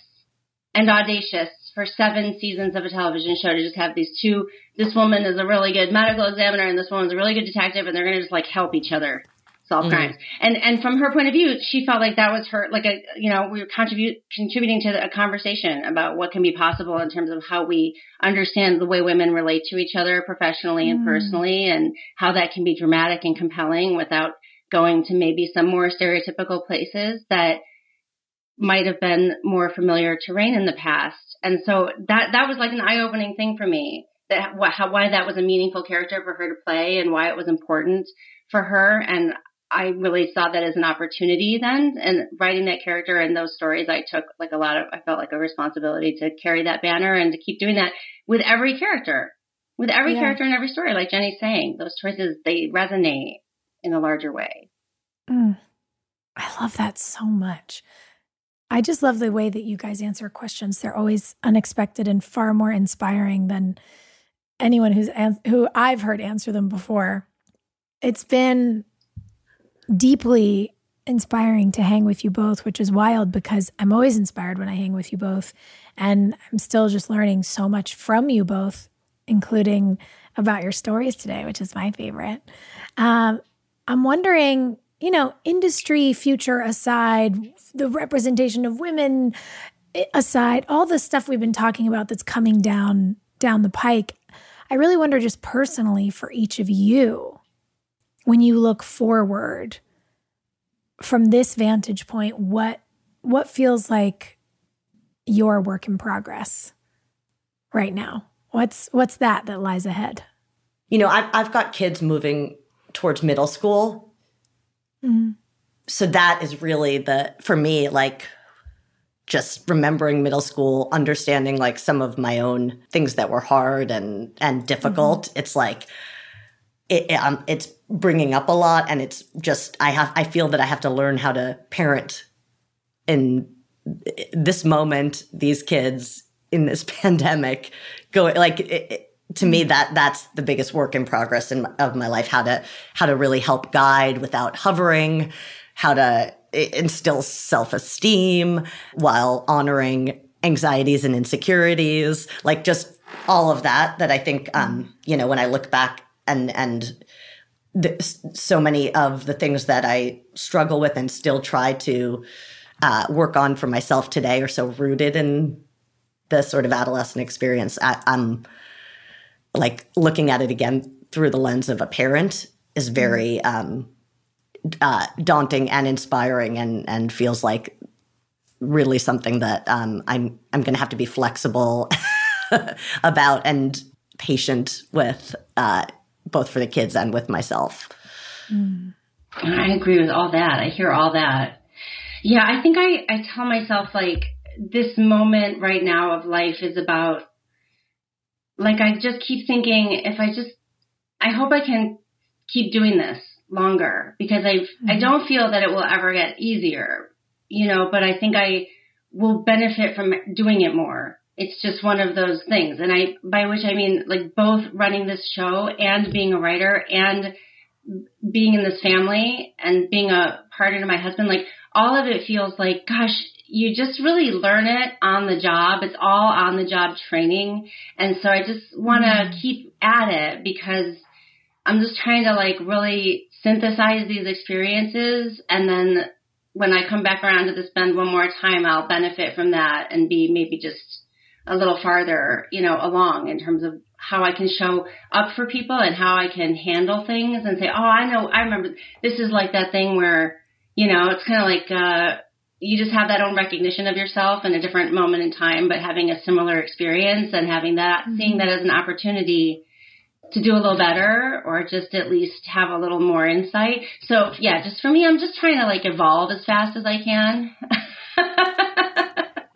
S3: and audacious for seven seasons of a television show to just have these two this woman is a really good medical examiner and this woman's a really good detective and they're gonna just like help each other solve mm-hmm. crimes. And and from her point of view, she felt like that was her like a you know we were contribute contributing to a conversation about what can be possible in terms of how we understand the way women relate to each other professionally and mm. personally, and how that can be dramatic and compelling without going to maybe some more stereotypical places that might have been more familiar terrain in the past. And so that that was like an eye opening thing for me. That how, why that was a meaningful character for her to play and why it was important for her. And I really saw that as an opportunity then and writing that character and those stories I took like a lot of I felt like a responsibility to carry that banner and to keep doing that with every character. With every yeah. character in every story, like Jenny's saying, those choices they resonate in a larger way.
S1: Mm. I love that so much. I just love the way that you guys answer questions. They're always unexpected and far more inspiring than anyone who's an- who I've heard answer them before. It's been deeply inspiring to hang with you both, which is wild because I'm always inspired when I hang with you both. And I'm still just learning so much from you both, including about your stories today, which is my favorite. Um, I'm wondering, you know, industry future aside, the representation of women aside, all the stuff we've been talking about that's coming down down the pike. I really wonder just personally for each of you when you look forward from this vantage point, what what feels like your work in progress right now? What's what's that that lies ahead?
S2: You know, I've, I've got kids moving towards middle school. Mm-hmm. So that is really the, for me, like just remembering middle school, understanding like some of my own things that were hard and, and difficult. Mm-hmm. It's like, it, um, it's bringing up a lot and it's just i have i feel that i have to learn how to parent in this moment these kids in this [LAUGHS] pandemic go like it, to me that that's the biggest work in progress in, of my life how to how to really help guide without hovering how to instill self-esteem while honoring anxieties and insecurities like just all of that that i think um you know when i look back and and the, so many of the things that I struggle with and still try to uh, work on for myself today are so rooted in the sort of adolescent experience. I, I'm like looking at it again through the lens of a parent is very mm-hmm. um, uh, daunting and inspiring, and and feels like really something that um, I'm I'm going to have to be flexible [LAUGHS] about and patient with, uh, both for the kids and with myself.
S3: Mm. I agree with all that. I hear all that. Yeah, I think I, I tell myself like this moment right now of life is about like I just keep thinking if I just I hope I can keep doing this longer because I mm-hmm. I don't feel that it will ever get easier, you know, but I think I will benefit from doing it more. It's just one of those things. And I by which I mean like both running this show and being a writer and being in this family and being a partner to my husband, like all of it feels like, gosh, you just really learn it on the job. It's all on the job training. And so I just want to mm. keep at it because I'm just trying to like really synthesize these experiences. And then when I come back around to the spend one more time, I'll benefit from that and be maybe just a little farther, you know, along in terms of how I can show up for people and how I can handle things and say, oh, I know, I remember this is like that thing where, you know, it's kind of like, uh, you just have that own recognition of yourself in a different moment in time, but having a similar experience and having that, mm-hmm. seeing that as an opportunity to do a little better or just at least have a little more insight. So yeah, just for me, I'm just trying to like evolve as fast as I can.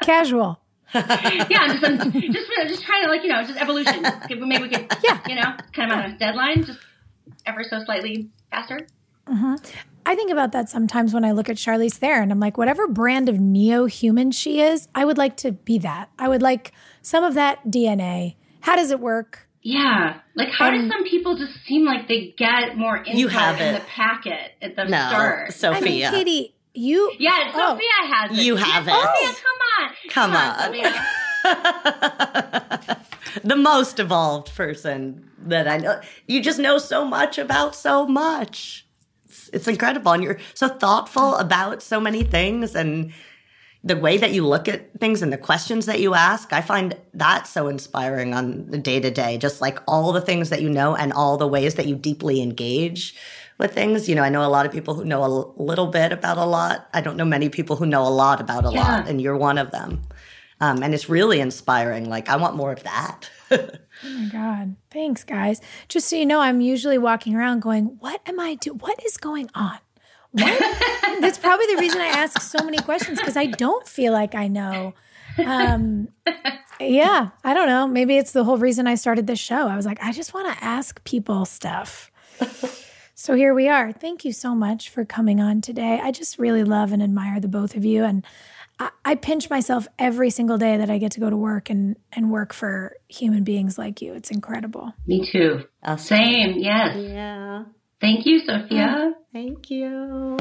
S3: [LAUGHS]
S1: Casual. [LAUGHS]
S3: yeah, I'm just, I'm just, just trying to like, you know, just evolution. Maybe we could, yeah. you know, kind of on a deadline, just ever so slightly faster.
S1: Mm-hmm. I think about that sometimes when I look at Charlize Theron. I'm like, whatever brand of neo human she is, I would like to be that. I would like some of that DNA. How does it work?
S3: Yeah. Like, how um, do some people just seem like they get more info you have in the packet at the no, start?
S2: Sophia.
S1: I mean, Katie, you.
S3: Yeah, oh, Sophia has it.
S2: You have
S3: yeah,
S2: it.
S3: Sophia, come on.
S2: Come, on. [LAUGHS] the most evolved person that I know. You just know so much about so much. It's, it's incredible. And you're so thoughtful about so many things and the way that you look at things and the questions that you ask, I find that so inspiring on the day to day. Just like all the things that you know and all the ways that you deeply engage with things. You know, I know a lot of people who know a little bit about a lot. I don't know many people who know a lot about a yeah. lot, and you're one of them. Um, and it's really inspiring. Like, I want more of that. [LAUGHS]
S1: oh my God. Thanks, guys. Just so you know, I'm usually walking around going, What am I doing? What is going on? [LAUGHS] That's probably the reason I ask so many questions because I don't feel like I know. Um, yeah, I don't know. Maybe it's the whole reason I started this show. I was like, I just want to ask people stuff. So here we are. Thank you so much for coming on today. I just really love and admire the both of you. And I, I pinch myself every single day that I get to go to work and, and work for human beings like you. It's incredible.
S3: Me too. Same. Yes.
S2: Yeah.
S3: Thank you, Sophia.
S2: Thank you.